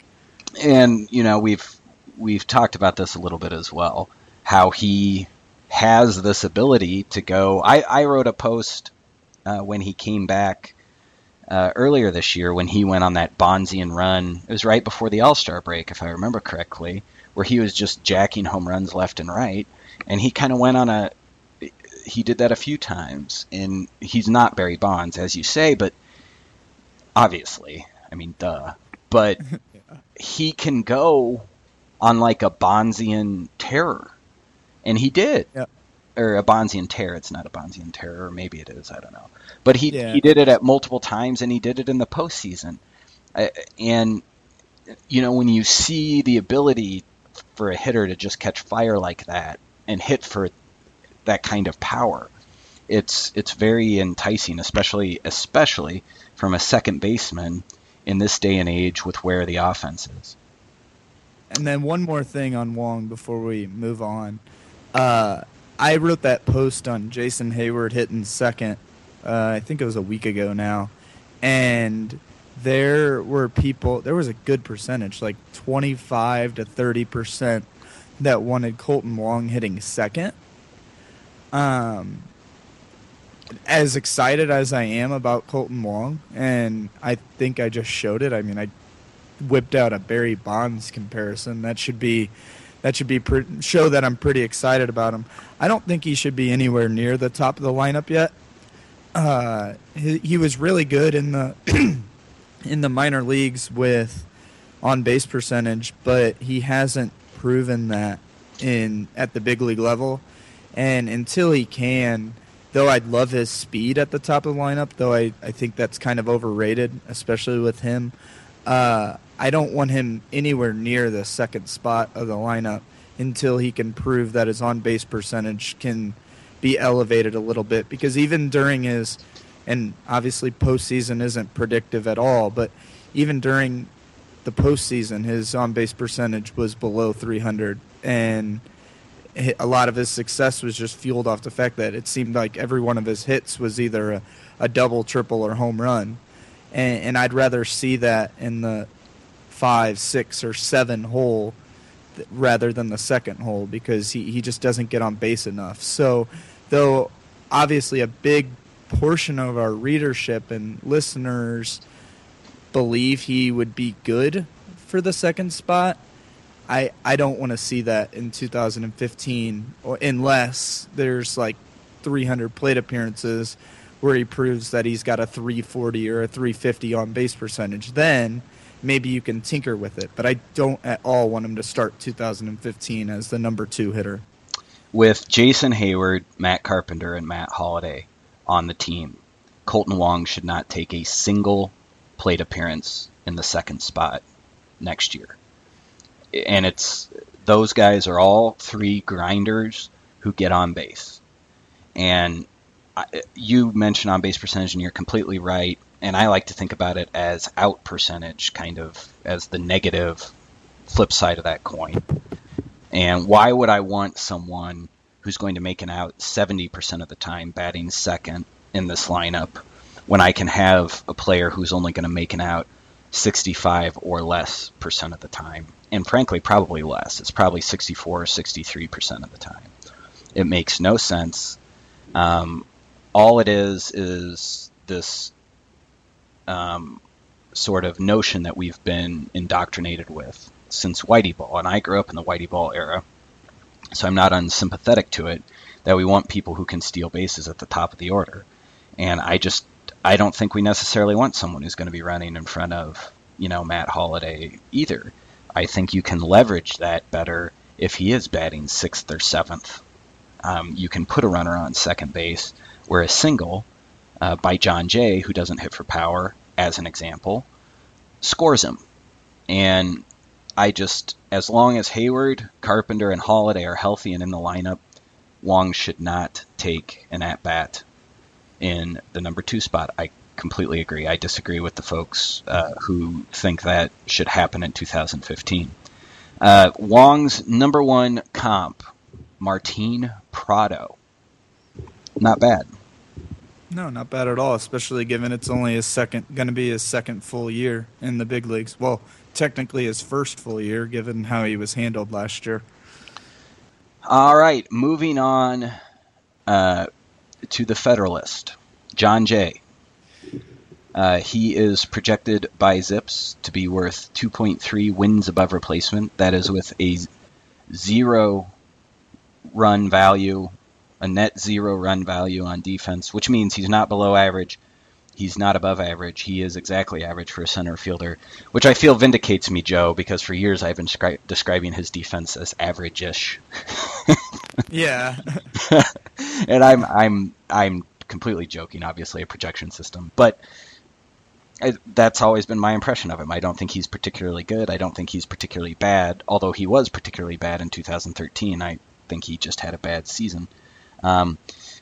And you know we've we've talked about this a little bit as well. How he has this ability to go. I, I wrote a post uh, when he came back uh, earlier this year when he went on that Bonzian run. It was right before the All Star break, if I remember correctly, where he was just jacking home runs left and right. And he kind of went on a. He did that a few times, and he's not Barry Bonds, as you say, but obviously, I mean, duh. But *laughs* he can go on like a Bonzian terror, and he did. Yeah. Or a Bonzian terror. It's not a Bonzian terror, or maybe it is. I don't know. But he Yeah. he did it at multiple times, and he did it in the postseason. And you know when you see the ability for a hitter to just catch fire like that and hit for that kind of power, it's it's very enticing, especially especially from a second baseman in this day and age with where the offense is. And then one more thing on Wong before we move on. Uh, I wrote that post on Jason Heyward hitting second. Uh, I think it was a week ago now, and there were people. There was a good percentage, like twenty-five to thirty percent, that wanted Kolten Wong hitting second. Um, as excited as I am about Kolten Wong, and I think I just showed it. I mean, I whipped out a Barry Bonds comparison. That should be that should be pre- show that I'm pretty excited about him. I don't think he should be anywhere near the top of the lineup yet. Uh, he, he was really good in the *clears throat* in the minor leagues with on base percentage, but he hasn't proven that in at the big league level. And until he can, though I'd love his speed at the top of the lineup, though I, I think that's kind of overrated, especially with him. Uh, I don't want him anywhere near the second spot of the lineup until he can prove that his on base percentage can be elevated a little bit. Because even during his, and obviously postseason isn't predictive at all, but even during the postseason, his on base percentage was below 300. And a lot of his success was just fueled off the fact that it seemed like every one of his hits was either a, a double, triple, or home run. And, and I'd rather see that in the five, six, or seven hole th- rather than the second hole because he, he just doesn't get on base enough. So, though obviously a big portion of our readership and listeners believe he would be good for the second spot, I I don't want to see that in 2015 unless there's like 300 plate appearances where he proves that he's got a 340 or a 350 on base percentage. Then maybe you can tinker with it, but I don't at all want him to start 2015 as the number 2 hitter. with Jason Heyward, Matt Carpenter, and Matt Holliday on the team, Kolten Wong should not take a single plate appearance in the second spot next year. And it's those guys are all three grinders who get on base. And you mentioned on base percentage, and you're completely right. And I like to think about it as out percentage, kind of as the negative flip side of that coin. And why would I want someone who's going to make an out 70% of the time batting second in this lineup when I can have a player who's only going to make an out 65 or less percent of the time. And frankly, probably less. It's probably 64 or 63 percent of the time. It makes no sense. Um, all it is is this um, sort of notion that we've been indoctrinated with since Whitey Ball, and I grew up in the Whitey Ball era, so I'm not unsympathetic to it. That we want people who can steal bases at the top of the order, and I just I don't think we necessarily want someone who's going to be running in front of you know Matt Holliday either. I think you can leverage that better if he is batting sixth or seventh. Um, you can put a runner on second base where a single uh, by Jon Jay, who doesn't hit for power, as an example, scores him. And I just, as long as Heyward, Carpenter, and Holliday are healthy and in the lineup, Wong should not take an at bat in the number two spot. I completely agree. I disagree with the folks uh, who think that should happen in 2015. Uh, Wong's number one comp, Martin Prado. Not bad. No, not bad at all, especially given it's only his second, going to be his second full year in the big leagues. Well, technically his first full year, given how he was handled last year. All right, moving on uh, to the Federalist, Jon Jay. Uh, he is projected by ZiPS to be worth 2.3 wins above replacement. That is with a zero run value a net zero run value on defense, which means he's not below average. He's not above average. He is exactly average for a center fielder, which I feel vindicates me, Joe, because for years I've been scri- describing his defense as average-ish. *laughs* yeah. *laughs* and I'm I'm I'm completely joking. Obviously, a projection system, but I, that's always been my impression of him. I don't think he's particularly good. I don't think he's particularly bad, although he was particularly bad in 2013. I think he just had a bad season. Um,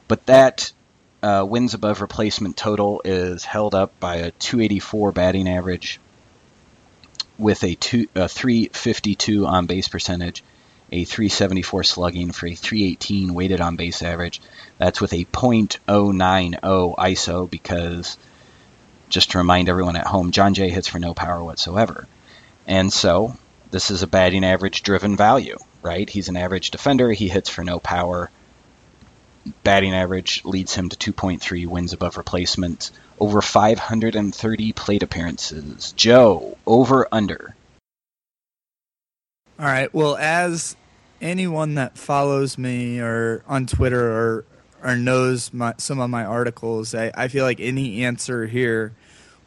but that uh, wins above replacement total is held up by a 284 batting average with a, two, a 352 on base percentage, a 374 slugging for a 318 weighted on base average. That's with a .090 ISO because, just to remind everyone at home, Jon Jay hits for no power whatsoever. And so this is a batting average driven value, right? He's an average defender. He hits for no power batting average leads him to 2.3 wins above replacement, over 530 plate appearances. Joe, over under. All right. Well, as anyone that follows me or on Twitter or or knows my, some of my articles, I, I feel like any answer here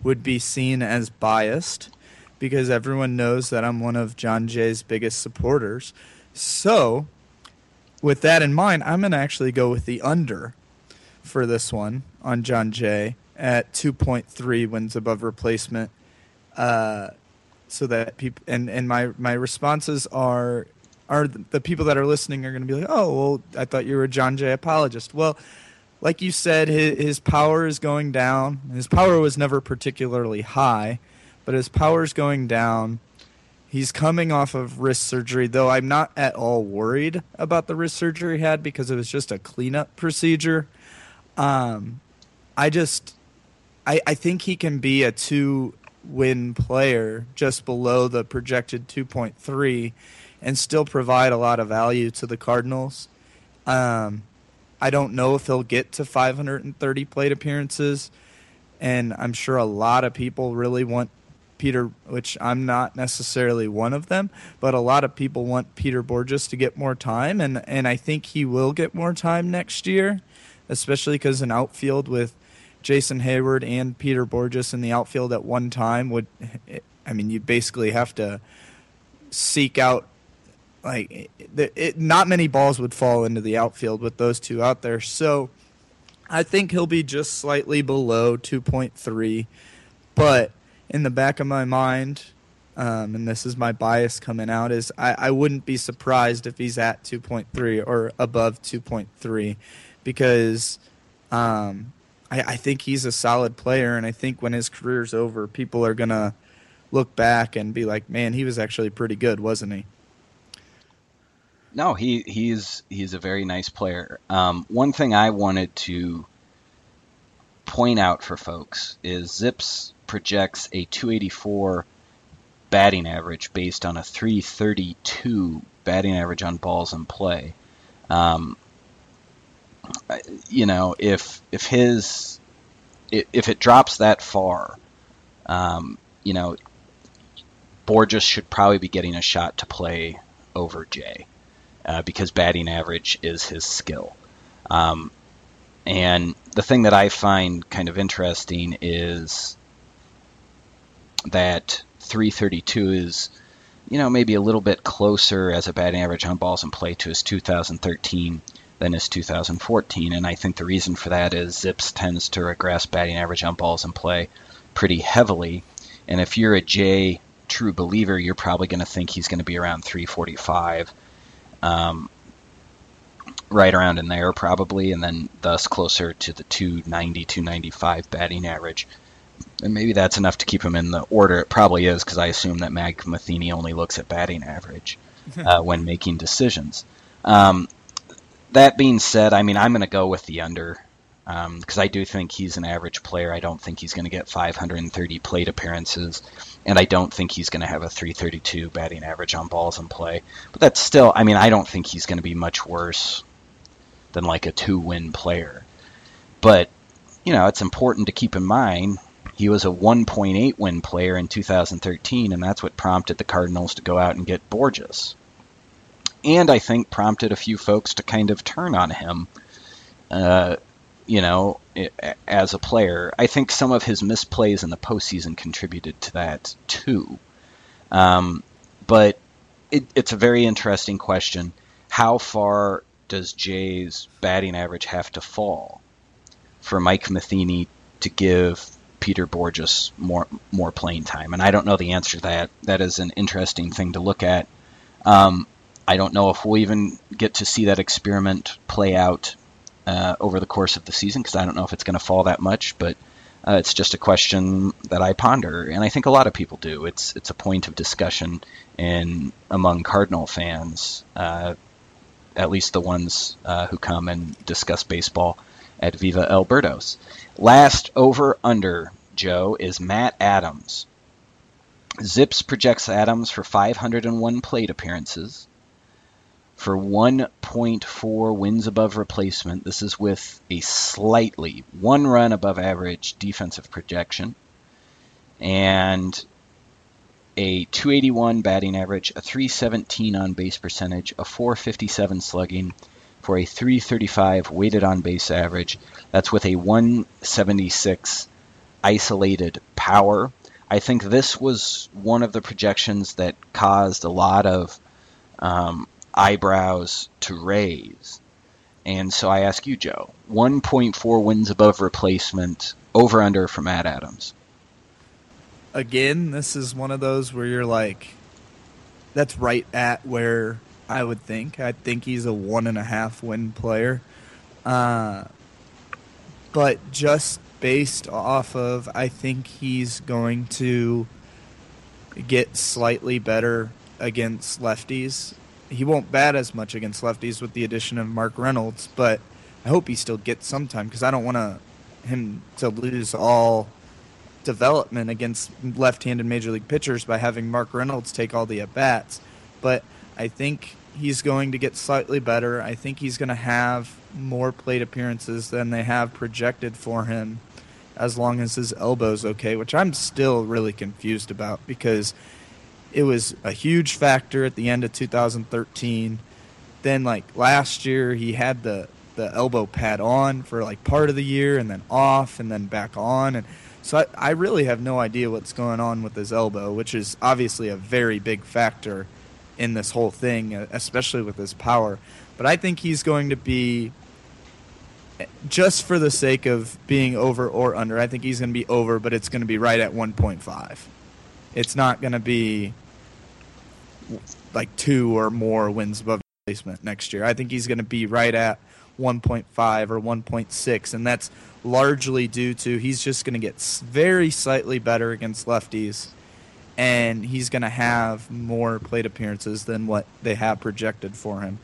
would be seen as biased because everyone knows that I'm one of Jon Jay's biggest supporters. So with that in mind, I'm going to actually go with the under for this one on Jon Jay at 2.3 wins above replacement. Uh, so that people and, and my my responses are are the people that are listening are going to be like, oh well, I thought you were a Jon Jay apologist. Well, like you said, his, his power is going down. His power was never particularly high, but his power is going down He's coming off of wrist surgery, though I'm not at all worried about the wrist surgery he had because it was just a cleanup procedure. Um, I just, I, I think he can be a two win player just below the projected 2.3 and still provide a lot of value to the Cardinals. Um, I don't know if he'll get to 530 plate appearances, and I'm sure a lot of people really want Peter, which I'm not necessarily one of them, but a lot of people want Peter Bourjos to get more time, and and I think he will get more time next year, especially because an outfield with Jason Heyward and Peter Bourjos in the outfield at one time would, I mean, you basically have to seek out like it, it, not many balls would fall into the outfield with those two out there. So I think he'll be just slightly below 2.3, but in the back of my mind, um, and this is my bias coming out, is I, I wouldn't be surprised if he's at 2.3 or above 2.3 because um, I, I think he's a solid player, and I think when his career's over, people are going to look back and be like, man, he was actually pretty good, wasn't he? No, he he's he's a very nice player. Um, one thing I wanted to point out for folks is ZiPS projects a 284 batting average based on a 332 batting average on balls in play. Um, you know, if if his if it drops that far, um, you know, Bourjos should probably be getting a shot to play over Jay uh, because batting average is his skill. Um, and the thing that I find kind of interesting is that 332 is, you know, maybe a little bit closer as a batting average on balls in play to his 2013 than his 2014. And I think the reason for that is ZiPS tends to regress batting average on balls in play pretty heavily. And if you're a Jay true believer, you're probably going to think he's going to be around 345. Um, right around in there probably, and then thus closer to the 290, 295 batting average. And maybe that's enough to keep him in the order. It probably is because I assume that Mag Matheny only looks at batting average *laughs* uh, when making decisions. Um, that being said, I mean, I'm going to go with the under because um, I do think he's an average player. I don't think he's going to get 530 plate appearances, and I don't think he's going to have a 332 batting average on balls in play. But that's still, I mean, I don't think he's going to be much worse than like a two win player. But, you know, it's important to keep in mind he was a 1.8 win player in 2013, and that's what prompted the Cardinals to go out and get Bourjos. And I think prompted a few folks to kind of turn on him, uh, you know, as a player. I think some of his misplays in the postseason contributed to that too. Um, but it, it's a very interesting question. How far does Jay's batting average have to fall for Mike Matheny to give Peter Bourjos more more playing time? And I don't know the answer to that. That is an interesting thing to look at. Um, I don't know if we'll even get to see that experiment play out uh, over the course of the season because I don't know if it's going to fall that much. But uh, it's just a question that I ponder, and I think a lot of people do. It's it's a point of discussion in among Cardinal fans. Uh, at least the ones uh, who come and discuss baseball at Viva El Birdos. Last over under, Joe, is Matt Adams. ZiPS projects Adams for 501 plate appearances, for 1.4 wins above replacement. This is with a slightly one run above average defensive projection. And a 281 batting average, a 317 on base percentage, a 457 slugging for a 335 weighted on base average. That's with a 176 isolated power. I think this was one of the projections that caused a lot of um, eyebrows to raise. And so I ask you, Joe, 1.4 wins above replacement, over under for Matt Adams again, this is one of those where you're like, that's right at where I would think. I think he's a one and a half win player. Uh, but just based off of, I think he's going to get slightly better against lefties. He won't bat as much against lefties with the addition of Mark Reynolds, but I hope he still gets some time because I don't want to him to lose all development against left-handed major league pitchers by having Mark Reynolds take all the at bats. But I think he's going to get slightly better. I think he's going to have more plate appearances than they have projected for him as long as his elbow's okay, which I'm still really confused about because it was a huge factor at the end of 2013. Then like last year he had the the elbow pad on for like part of the year and then off and then back on and so I, I really have no idea what's going on with his elbow, which is obviously a very big factor in this whole thing, uh, especially with his power. But I think he's going to be just for the sake of being over or under. I think he's going to be over, but it's going to be right at 1.5. It's not going to be like two or more wins above replacement next year. I think he's going to be right at 1.5 or 1.6, and that's largely due to he's just going to get very slightly better against lefties, and he's going to have more plate appearances than what they have projected for him.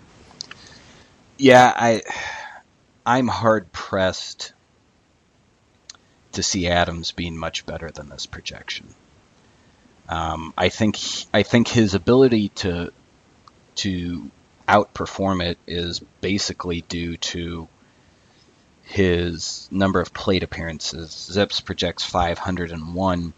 Yeah, I I'm hard pressed to see Adams being much better than this projection. Um, I think I think his ability to to outperform it is basically due to his number of plate appearances. ZiPS projects 501.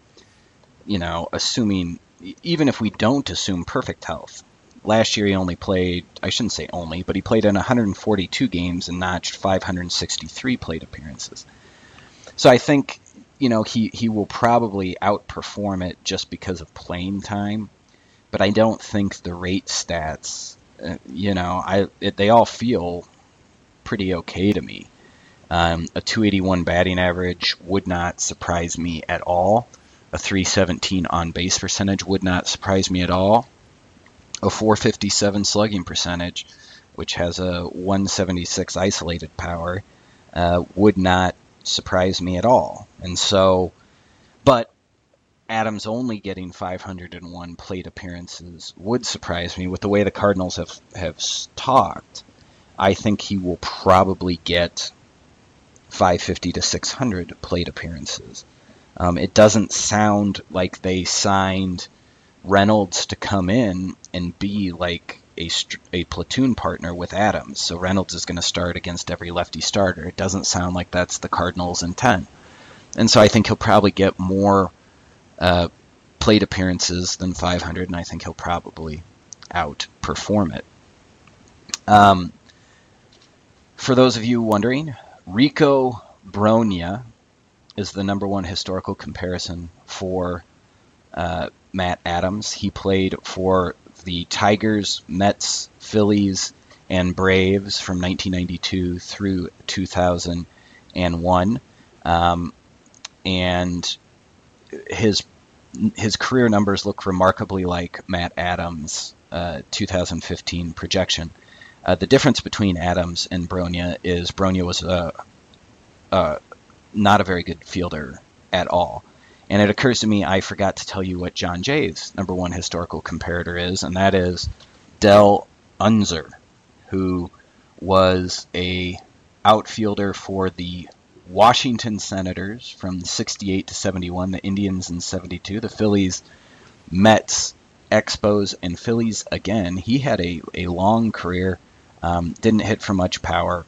You know, assuming even if we don't assume perfect health, last year he only played, I shouldn't say only, but he played in 142 games and notched 563 plate appearances. So I think, you know, he, he will probably outperform it just because of playing time, but I don't think the rate stats, uh, you know, I it, they all feel pretty okay to me. Um, a 281 batting average would not surprise me at all. A 317 on base percentage would not surprise me at all a 457 slugging percentage, which has a 176 isolated power, uh, would not surprise me at all. And so, but Adams only getting 501 plate appearances would surprise me with the way the Cardinals have, have talked. I think he will probably get 550 to 600 plate appearances. Um, it doesn't sound like they signed Reynolds to come in and be like a, a platoon partner with Adams. So Reynolds is going to start against every lefty starter. It doesn't sound like that's the Cardinals' intent. And so I think he'll probably get more uh, plate appearances than 500, and I think he'll probably outperform it. Um, for those of you wondering, Rico Brogna is the number one historical comparison for uh, Matt Adams. He played for the Tigers, Mets, Phillies, and Braves from 1992 through 2001. Um, and his his career numbers look remarkably like Matt Adams' uh, 2015 projection. Uh, the difference between Adams and Brogna is Brogna was a, a, not a very good fielder at all. And it occurs to me I forgot to tell you what Jon Jay's number one historical comparator is, and that is Del Unser, who was a outfielder for the Washington Senators from 68 to 71, the Indians in 72, the Phillies, Mets, Expos, and Phillies again. He had a, a long career, um, didn't hit for much power,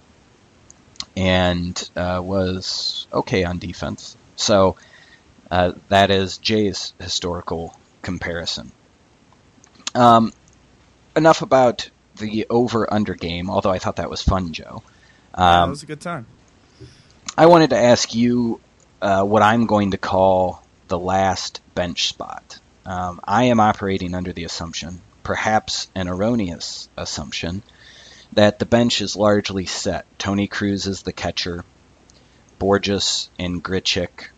and uh, was okay on defense. So uh, that is Jay's historical comparison. Um, enough about the over under game, although I thought that was fun, Joe. Um, that was a good time. I wanted to ask you uh, what I'm going to call the last bench spot. Um, I am operating under the assumption, perhaps an erroneous assumption, that the bench is largely set. Tony Cruz is the catcher. Bourjos and Grichuk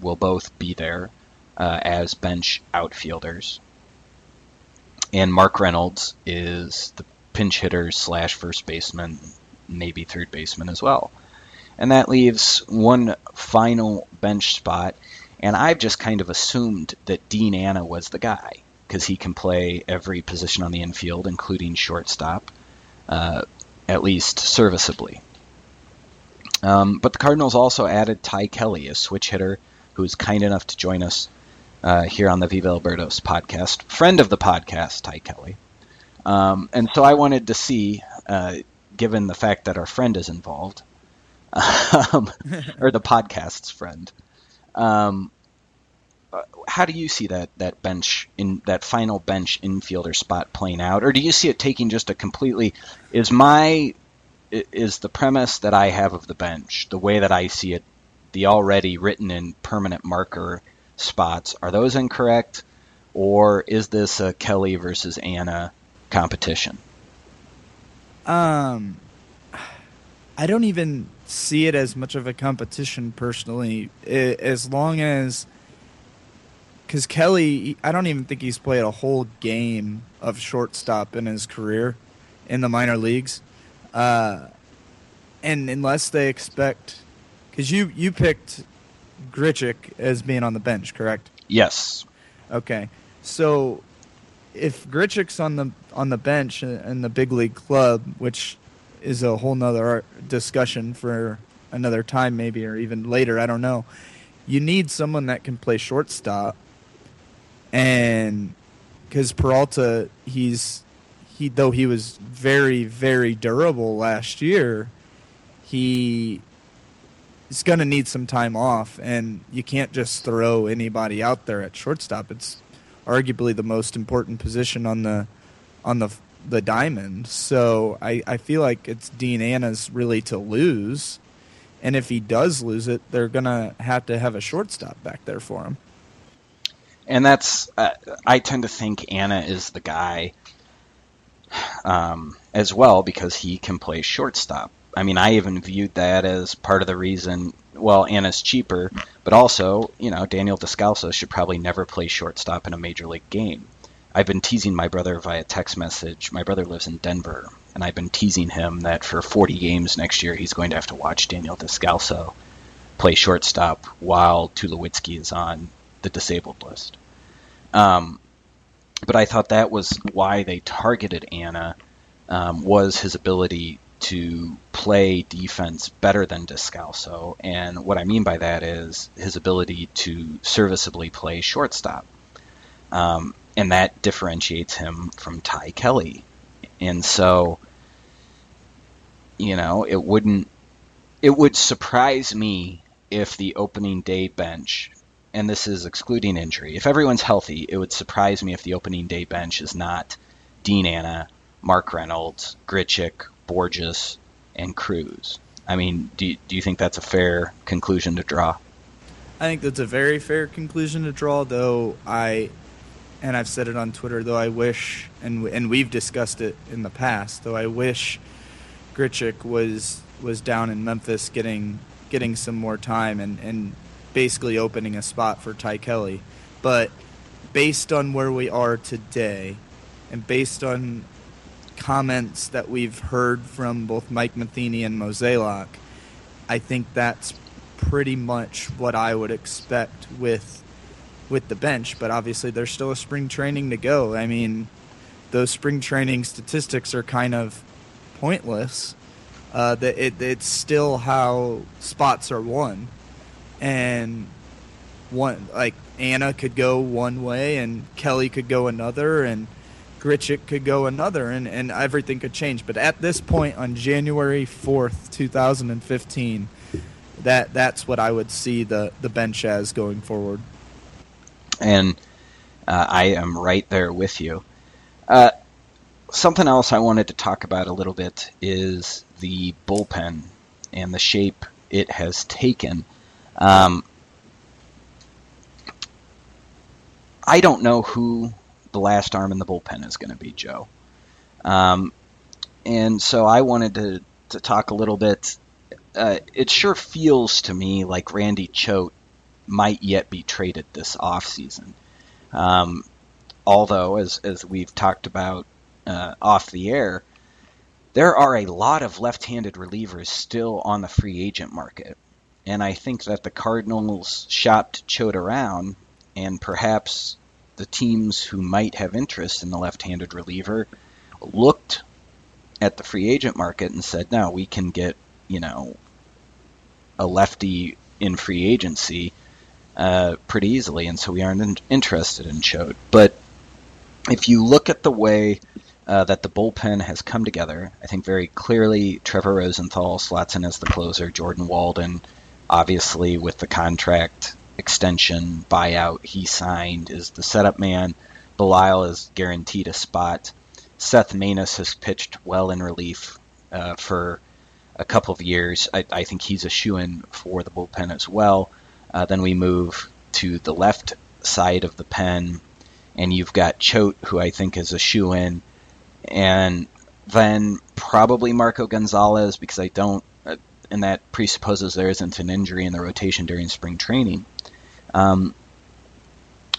will both be there uh, as bench outfielders. And Mark Reynolds is the pinch hitter slash first baseman, maybe third baseman as well. And that leaves one final bench spot. And I've just kind of assumed that Dean Anna was the guy because he can play every position on the infield, including shortstop, uh, at least serviceably. Um, but the Cardinals also added Ty Kelly, a switch hitter who's kind enough to join us uh, here on the Viva El Birdos podcast, friend of the podcast, Ty Kelly. Um, and so I wanted to see, uh, given the fact that our friend is involved, *laughs* um, *laughs* or the podcast's friend, um, how do you see that that bench in that final bench infielder spot playing out, or do you see it taking just a completely? Is my is the premise that I have of the bench the way that I see it the already written in permanent marker spots, are those incorrect? Or is this a Kelly versus Anna competition? Um, I don't even see it as much of a competition personally, as long as because Kelly, I don't even think he's played a whole game of shortstop in his career in the minor leagues, uh, and unless they expect because you you picked Grichuk as being on the bench, correct? Yes. Okay. So if Grichuk's on the on the bench in the big league club, which is a whole nother discussion for another time, maybe or even later, I don't know. you need someone that can play shortstop, and because Peralta, he's he though he was very very durable last year, he is going to need some time off, and you can't just throw anybody out there at shortstop. It's arguably the most important position on the on the the diamond. So I, I feel like it's Dean Anna's really to lose. And if he does lose it, they're gonna have to have a shortstop back there for him. And that's uh, I tend to think Anna is the guy um, as well because he can play shortstop. I mean, I even viewed that as part of the reason. Well, Anna's cheaper, but also, you know, Daniel Descalso should probably never play shortstop in a major league game. I've been teasing my brother via text message. My brother lives in Denver, and I've been teasing him that for 40 games next year, he's going to have to watch Daniel Descalso play shortstop while Tulowitzki is on the disabled list. Um, but I thought that was why they targeted Anna um, was his ability to play defense better than Descalso, and what I mean by that is his ability to serviceably play shortstop. Um, and that differentiates him from Ty Kelly. And so, you know, it wouldn't, it would surprise me if the opening day bench, and this is excluding injury, if everyone's healthy, it would surprise me if the opening day bench is not Dean Anna, Mark Reynolds, Grichuk, Bourjos, and Cruz. I mean, do, do you think that's a fair conclusion to draw? I think that's a very fair conclusion to draw, though I and I've said it on Twitter. Though I wish, and and we've discussed it in the past. Though I wish Grichuk was was down in Memphis getting getting some more time and and basically opening a spot for Ty Kelly. But based on where we are today, and based on comments that we've heard from both Mike Matheny and Mozeliak, I think that's pretty much what I would expect with with the bench, but obviously there's still a spring training to go. I mean, those spring training statistics are kind of pointless. Uh, that it, it's still how spots are won, and one like Anna could go one way and Kelly could go another, and Grichuk could go another, and, and everything could change. But at this point, on January fourth, two thousand and fifteen, that that's what I would see the the bench as going forward and uh, I am right there with you. Uh, something else I wanted to talk about a little bit is the bullpen and the shape it has taken. Um, I don't know who the last arm in the bullpen is going to be, Joe. Um, and so I wanted to, to talk a little bit. Uh, it sure feels to me like Randy Choate might yet be traded this offseason. Um, although, as, as we've talked about uh, off the air, there are a lot of left handed relievers still on the free agent market. And I think that the Cardinals shopped Choate around, and perhaps the teams who might have interest in the left handed reliever looked at the free agent market and said, no, we can get, you know, a lefty in free agency uh, pretty easily, and so we aren't in- interested in Choate. But if you look at the way uh, that the bullpen has come together, I think very clearly Trevor Rosenthal slots in as the closer, Jordan Walden, obviously with the contract extension buyout he signed, is the setup man. Belisle is guaranteed a spot. Seth Maness has pitched well in relief uh, for a couple of years. I, I think he's a shoe in for the bullpen as well. Uh, then we move to the left side of the pen, and you've got Choate, who I think is a shoe in, and then probably Marco Gonzalez because I don't, and that presupposes there isn't an injury in the rotation during spring training. Um,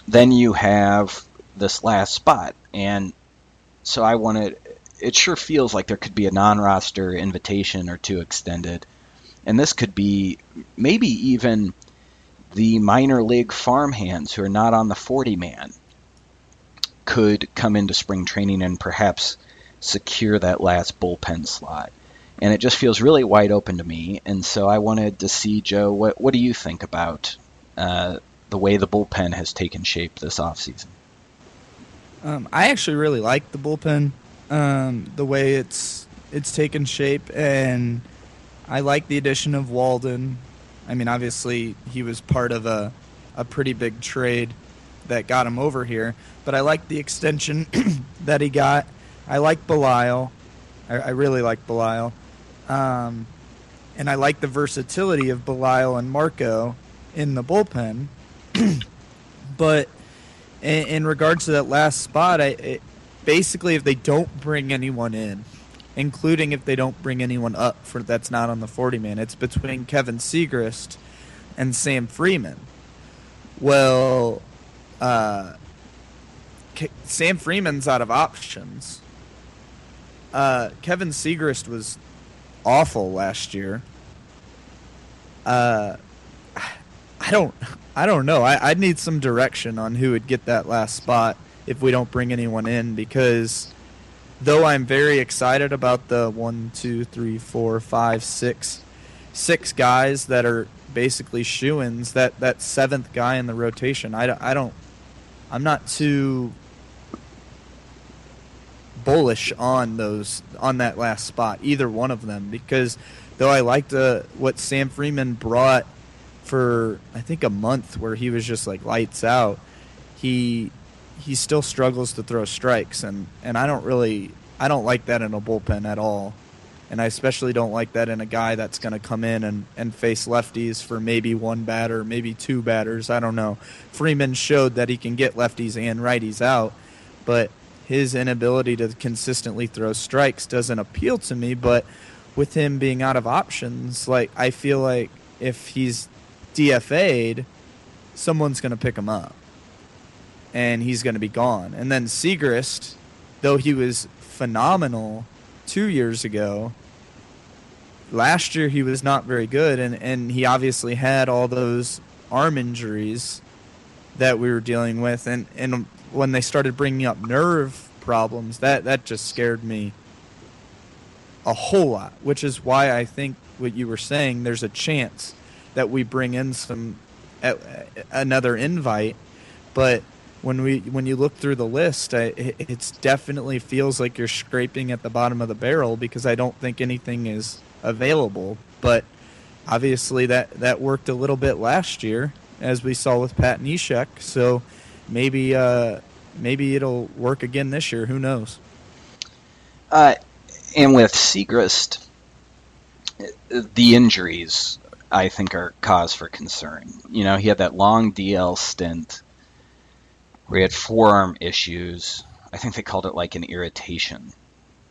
then you have this last spot, and so I wanted. It sure feels like there could be a non-roster invitation or two extended, and this could be maybe even the minor league farmhands who are not on the 40 man could come into spring training and perhaps secure that last bullpen slot. And it just feels really wide open to me. And so I wanted to see, Joe, what, what do you think about uh, the way the bullpen has taken shape this offseason? Um, I actually really like the bullpen, um, the way it's it's taken shape, and I like the addition of Walden. I mean, obviously he was part of a a pretty big trade that got him over here, but I like the extension *clears throat* that he got. I like Belisle. I, I really like Belisle. Um, and I like the versatility of Belisle and Marco in the bullpen. *clears throat* but in, in, regards to that last spot, I it, basically if they don't bring anyone in, including if they don't bring anyone up for that's not on the 40 man, it's between Kevin Siegrist and Sam Freeman. Well, uh, Sam Freeman's out of options. Uh, Kevin Siegrist was awful last year. Uh, I don't, I don't know. I, I need some direction on who would get that last spot if we don't bring anyone in because though I'm very excited about the one, two, three, four, five, six, six guys that are basically shoe-ins, that that seventh guy in the rotation, I, I don't, I'm not too bullish on those on that last spot, either one of them, because though I liked uh, what Sam Freeman brought for I think a month where he was just like lights out, he he still struggles to throw strikes and and I don't really I don't like that in a bullpen at all. And I especially don't like that in a guy that's going to come in and, and face lefties for maybe one batter, maybe two batters. I don't know. Freeman showed that he can get lefties and righties out, but his inability to consistently throw strikes doesn't appeal to me. But with him being out of options, like I feel like if he's DFA'd, someone's going to pick him up, and he's going to be gone. And then Siegrist, though he was phenomenal two years ago, last year he was not very good, and and he obviously had all those arm injuries that we were dealing with, and and when they started bringing up nerve problems, that that just scared me a whole lot. Which is why I think what you were saying. There's a chance that we bring in some uh, another invite, but when we when you look through the list, I, it's definitely feels like you're scraping at the bottom of the barrel because I don't think anything is available. But obviously that that worked a little bit last year, as we saw with Pat Neshek. So maybe uh, maybe it'll work again this year. Who knows? Uh, and with Siegrist, the injuries I think are cause for concern. You know, he had that long DL stint where he had forearm issues. I think they called it like an irritation.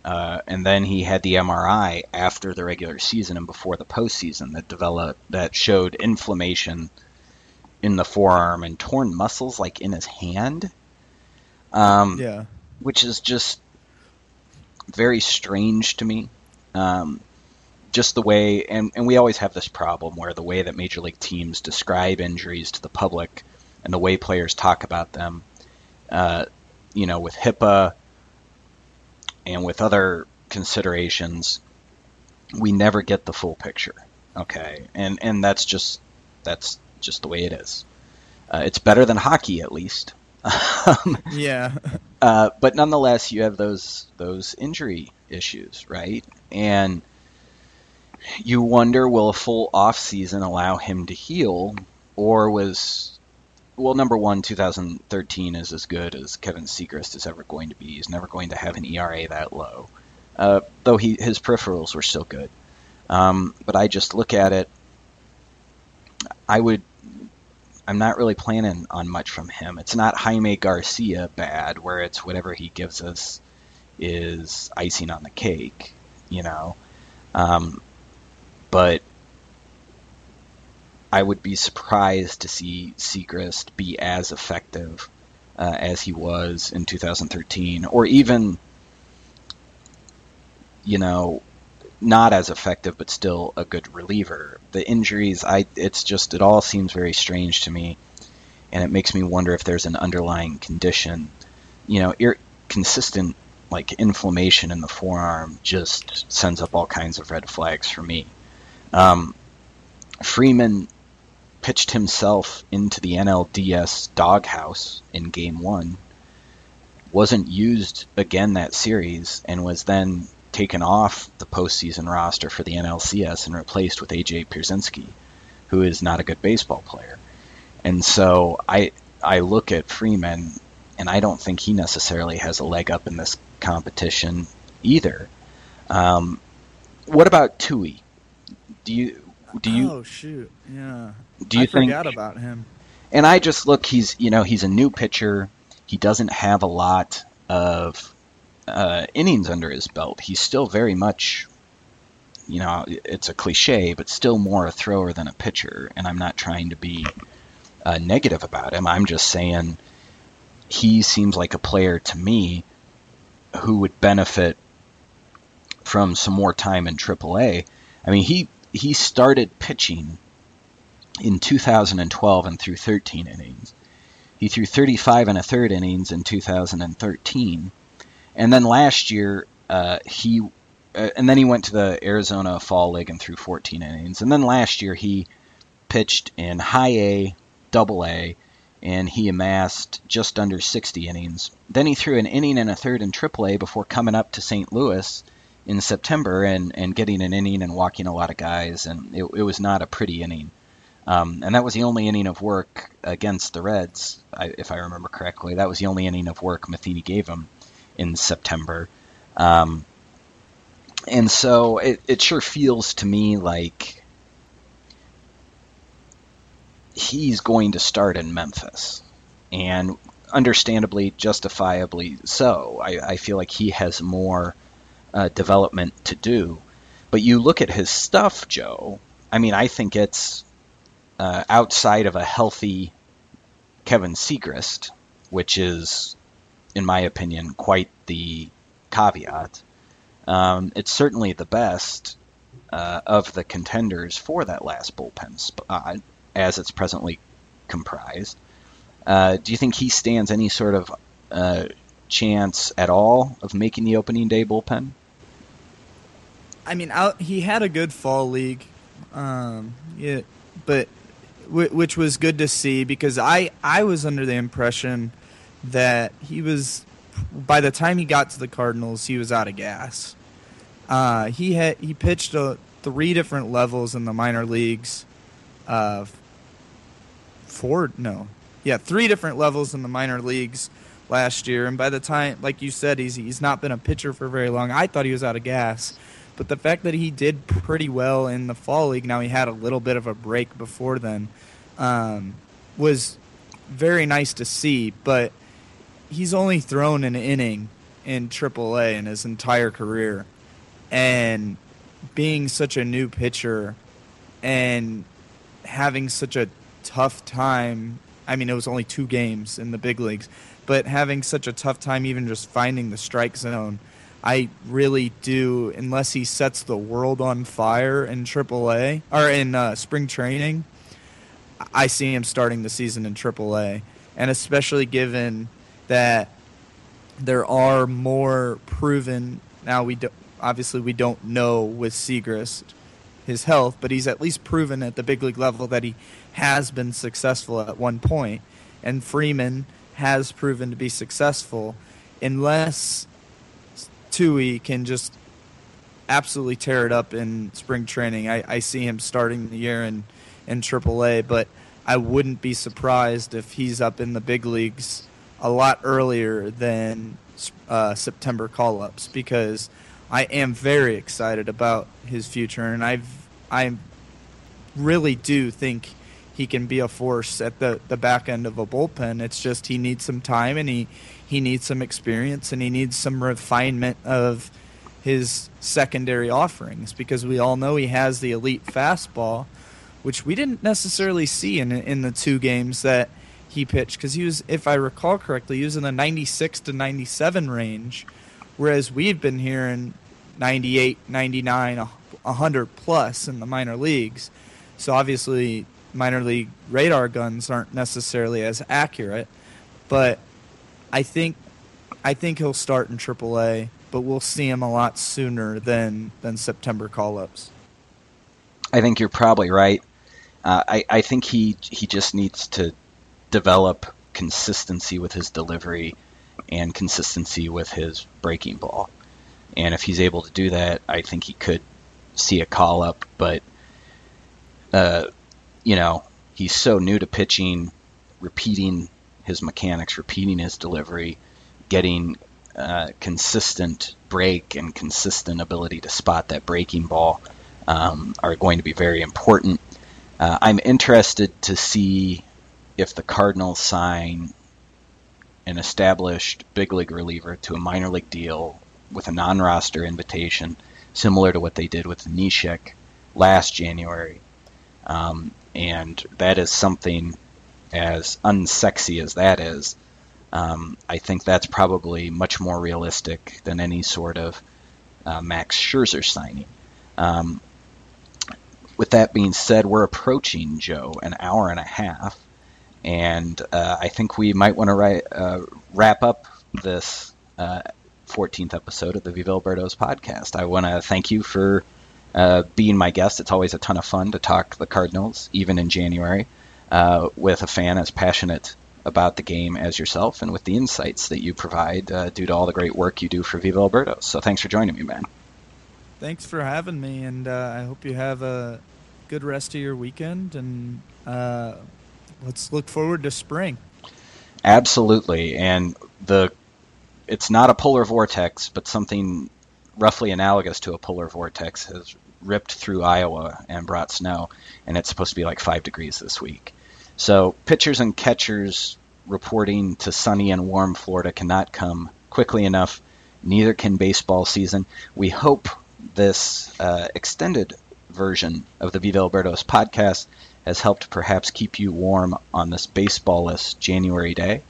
Uh, and then he had the MRI after the regular season and before the postseason that developed that showed inflammation in the forearm and torn muscles like in his hand. Um, yeah, which is just very strange to me. Um, just the way, and, and we always have this problem where the way that major league teams describe injuries to the public and the way players talk about them, uh, you know, with HIPAA and with other considerations, we never get the full picture. Okay, and and that's just that's just the way it is. Uh, it's better than hockey, at least. *laughs* Um, yeah. *laughs* Uh, but nonetheless, you have those those injury issues, right? And you wonder, will a full off season allow him to heal, or was well, number one, 2013 is as good as Kevin Siegrist is ever going to be. He's never going to have an ERA that low, uh, though he his peripherals were still good. Um, but I just look at it. I would I'm not really planning on much from him. It's not Jaime Garcia bad, where it's whatever he gives us is icing on the cake, you know. Um, but I would be surprised to see Siegrist be as effective uh, as he was in 2013, or even, you know, not as effective, but still a good reliever. The injuries, I it's just it all seems very strange to me, and it makes me wonder if there's an underlying condition. You know, ir- consistent like inflammation in the forearm just sends up all kinds of red flags for me. Um, Freeman, pitched himself into the NLDS doghouse in Game One. Wasn't used again that series, and was then taken off the postseason roster for the NLCS and replaced with AJ Pierzynski, who is not a good baseball player. And so I I look at Freeman, and I don't think he necessarily has a leg up in this competition either. Um, what about Tui? Do you do you? Oh shoot! Yeah. Do you I think? forgot about him. And I just look. He's you know he's a new pitcher. He doesn't have a lot of uh, innings under his belt. He's still very much, you know, it's a cliche, but still more a thrower than a pitcher. And I'm not trying to be uh, negative about him. I'm just saying he seems like a player to me who would benefit from some more time in AAA. I mean, he he started pitching in 2012 and threw 13 innings. He threw 35 and a third innings in 2013, and then last year uh, he uh, and then he went to the Arizona Fall League and threw 14 innings. And then last year he pitched in High A, Double A, and he amassed just under 60 innings. Then he threw an inning and a third in Triple A before coming up to St. Louis in September and, and getting an inning and walking a lot of guys, and it, it was not a pretty inning. Um, and that was the only inning of work against the Reds, I, if I remember correctly. That was the only inning of work Matheny gave him in September. Um, and so it, it sure feels to me like he's going to start in Memphis. And understandably, justifiably so. I, I feel like he has more uh, development to do. But you look at his stuff, Joe. I mean, I think it's uh, outside of a healthy Kevin Siegrist, which is, in my opinion, quite the caveat. Um, it's certainly the best uh, of the contenders for that last bullpen spot, as it's presently comprised. Uh, do you think he stands any sort of uh, chance at all of making the opening day bullpen? I mean, out, he had a good fall league, um, yeah, but which was good to see because I I was under the impression that he was by the time he got to the Cardinals he was out of gas. Uh, he had he pitched uh, three different levels in the minor leagues. Uh, four no, yeah, three different levels in the minor leagues last year, and by the time, like you said, he's he's not been a pitcher for very long. I thought he was out of gas. But the fact that he did pretty well in the fall league, now he had a little bit of a break before then, um, was very nice to see. But he's only thrown an inning in AAA in his entire career, and being such a new pitcher and having such a tough time. I mean, it was only two games in the big leagues, but having such a tough time even just finding the strike zone I really do, unless he sets the world on fire in AAA or in uh, spring training. I see him starting the season in AAA, and especially given that there are more proven. Now we do, obviously we don't know with Siegrist his health, but he's at least proven at the big league level that he has been successful at one point, and Freeman has proven to be successful, unless Tui can just absolutely tear it up in spring training. I, I see him starting the year in, in AAA, but I wouldn't be surprised if he's up in the big leagues a lot earlier than uh, September call ups because I am very excited about his future, and I've I really do think he can be a force at the, the back end of a bullpen. It's just he needs some time and he he needs some experience and he needs some refinement of his secondary offerings because we all know he has the elite fastball, which we didn't necessarily see in in the two games that he pitched because he was, if I recall correctly, he was in the 96 to 97 range, whereas we've been hearing 98, 99, 100 plus in the minor leagues. So obviously, minor league radar guns aren't necessarily as accurate, but I think I think he'll start in AAA, but we'll see him a lot sooner than than September call ups. I think you're probably right. Uh, I, I think he he just needs to develop consistency with his delivery and consistency with his breaking ball. And if he's able to do that, I think he could see a call up. But, uh, you know, he's so new to pitching, repeating his mechanics, repeating his delivery, getting uh, consistent break and consistent ability to spot that breaking ball um, are going to be very important. Uh, I'm interested to see if the Cardinals sign an established big league reliever to a minor league deal with a non-roster invitation, similar to what they did with Neshek last January. Um, and that is something as unsexy as that is. Um, I think that's probably much more realistic than any sort of uh, Max Scherzer signing. Um, with that being said, we're approaching Joe an hour and a half, and uh, I think we might want to uh, wrap up this 14th uh, episode of the Viva El Birdos podcast. I want to thank you for uh, being my guest. It's always a ton of fun to talk the Cardinals, even in January, uh, with a fan as passionate about the game as yourself and with the insights that you provide uh, due to all the great work you do for Viva El Birdos. So thanks for joining me, man. Thanks for having me, and I hope you have a good rest of your weekend, and let's look forward to spring. Absolutely, and the it's not a polar vortex, but something roughly analogous to a polar vortex has ripped through Iowa and brought snow, and it's supposed to be like five degrees this week. So pitchers and catchers reporting to sunny and warm Florida cannot come quickly enough. Neither can baseball season. We hope this uh, extended version of the Viva El Birdos podcast has helped perhaps keep you warm on this baseballless January day.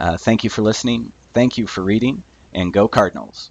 Uh, thank you for listening. Thank you for reading, and go Cardinals.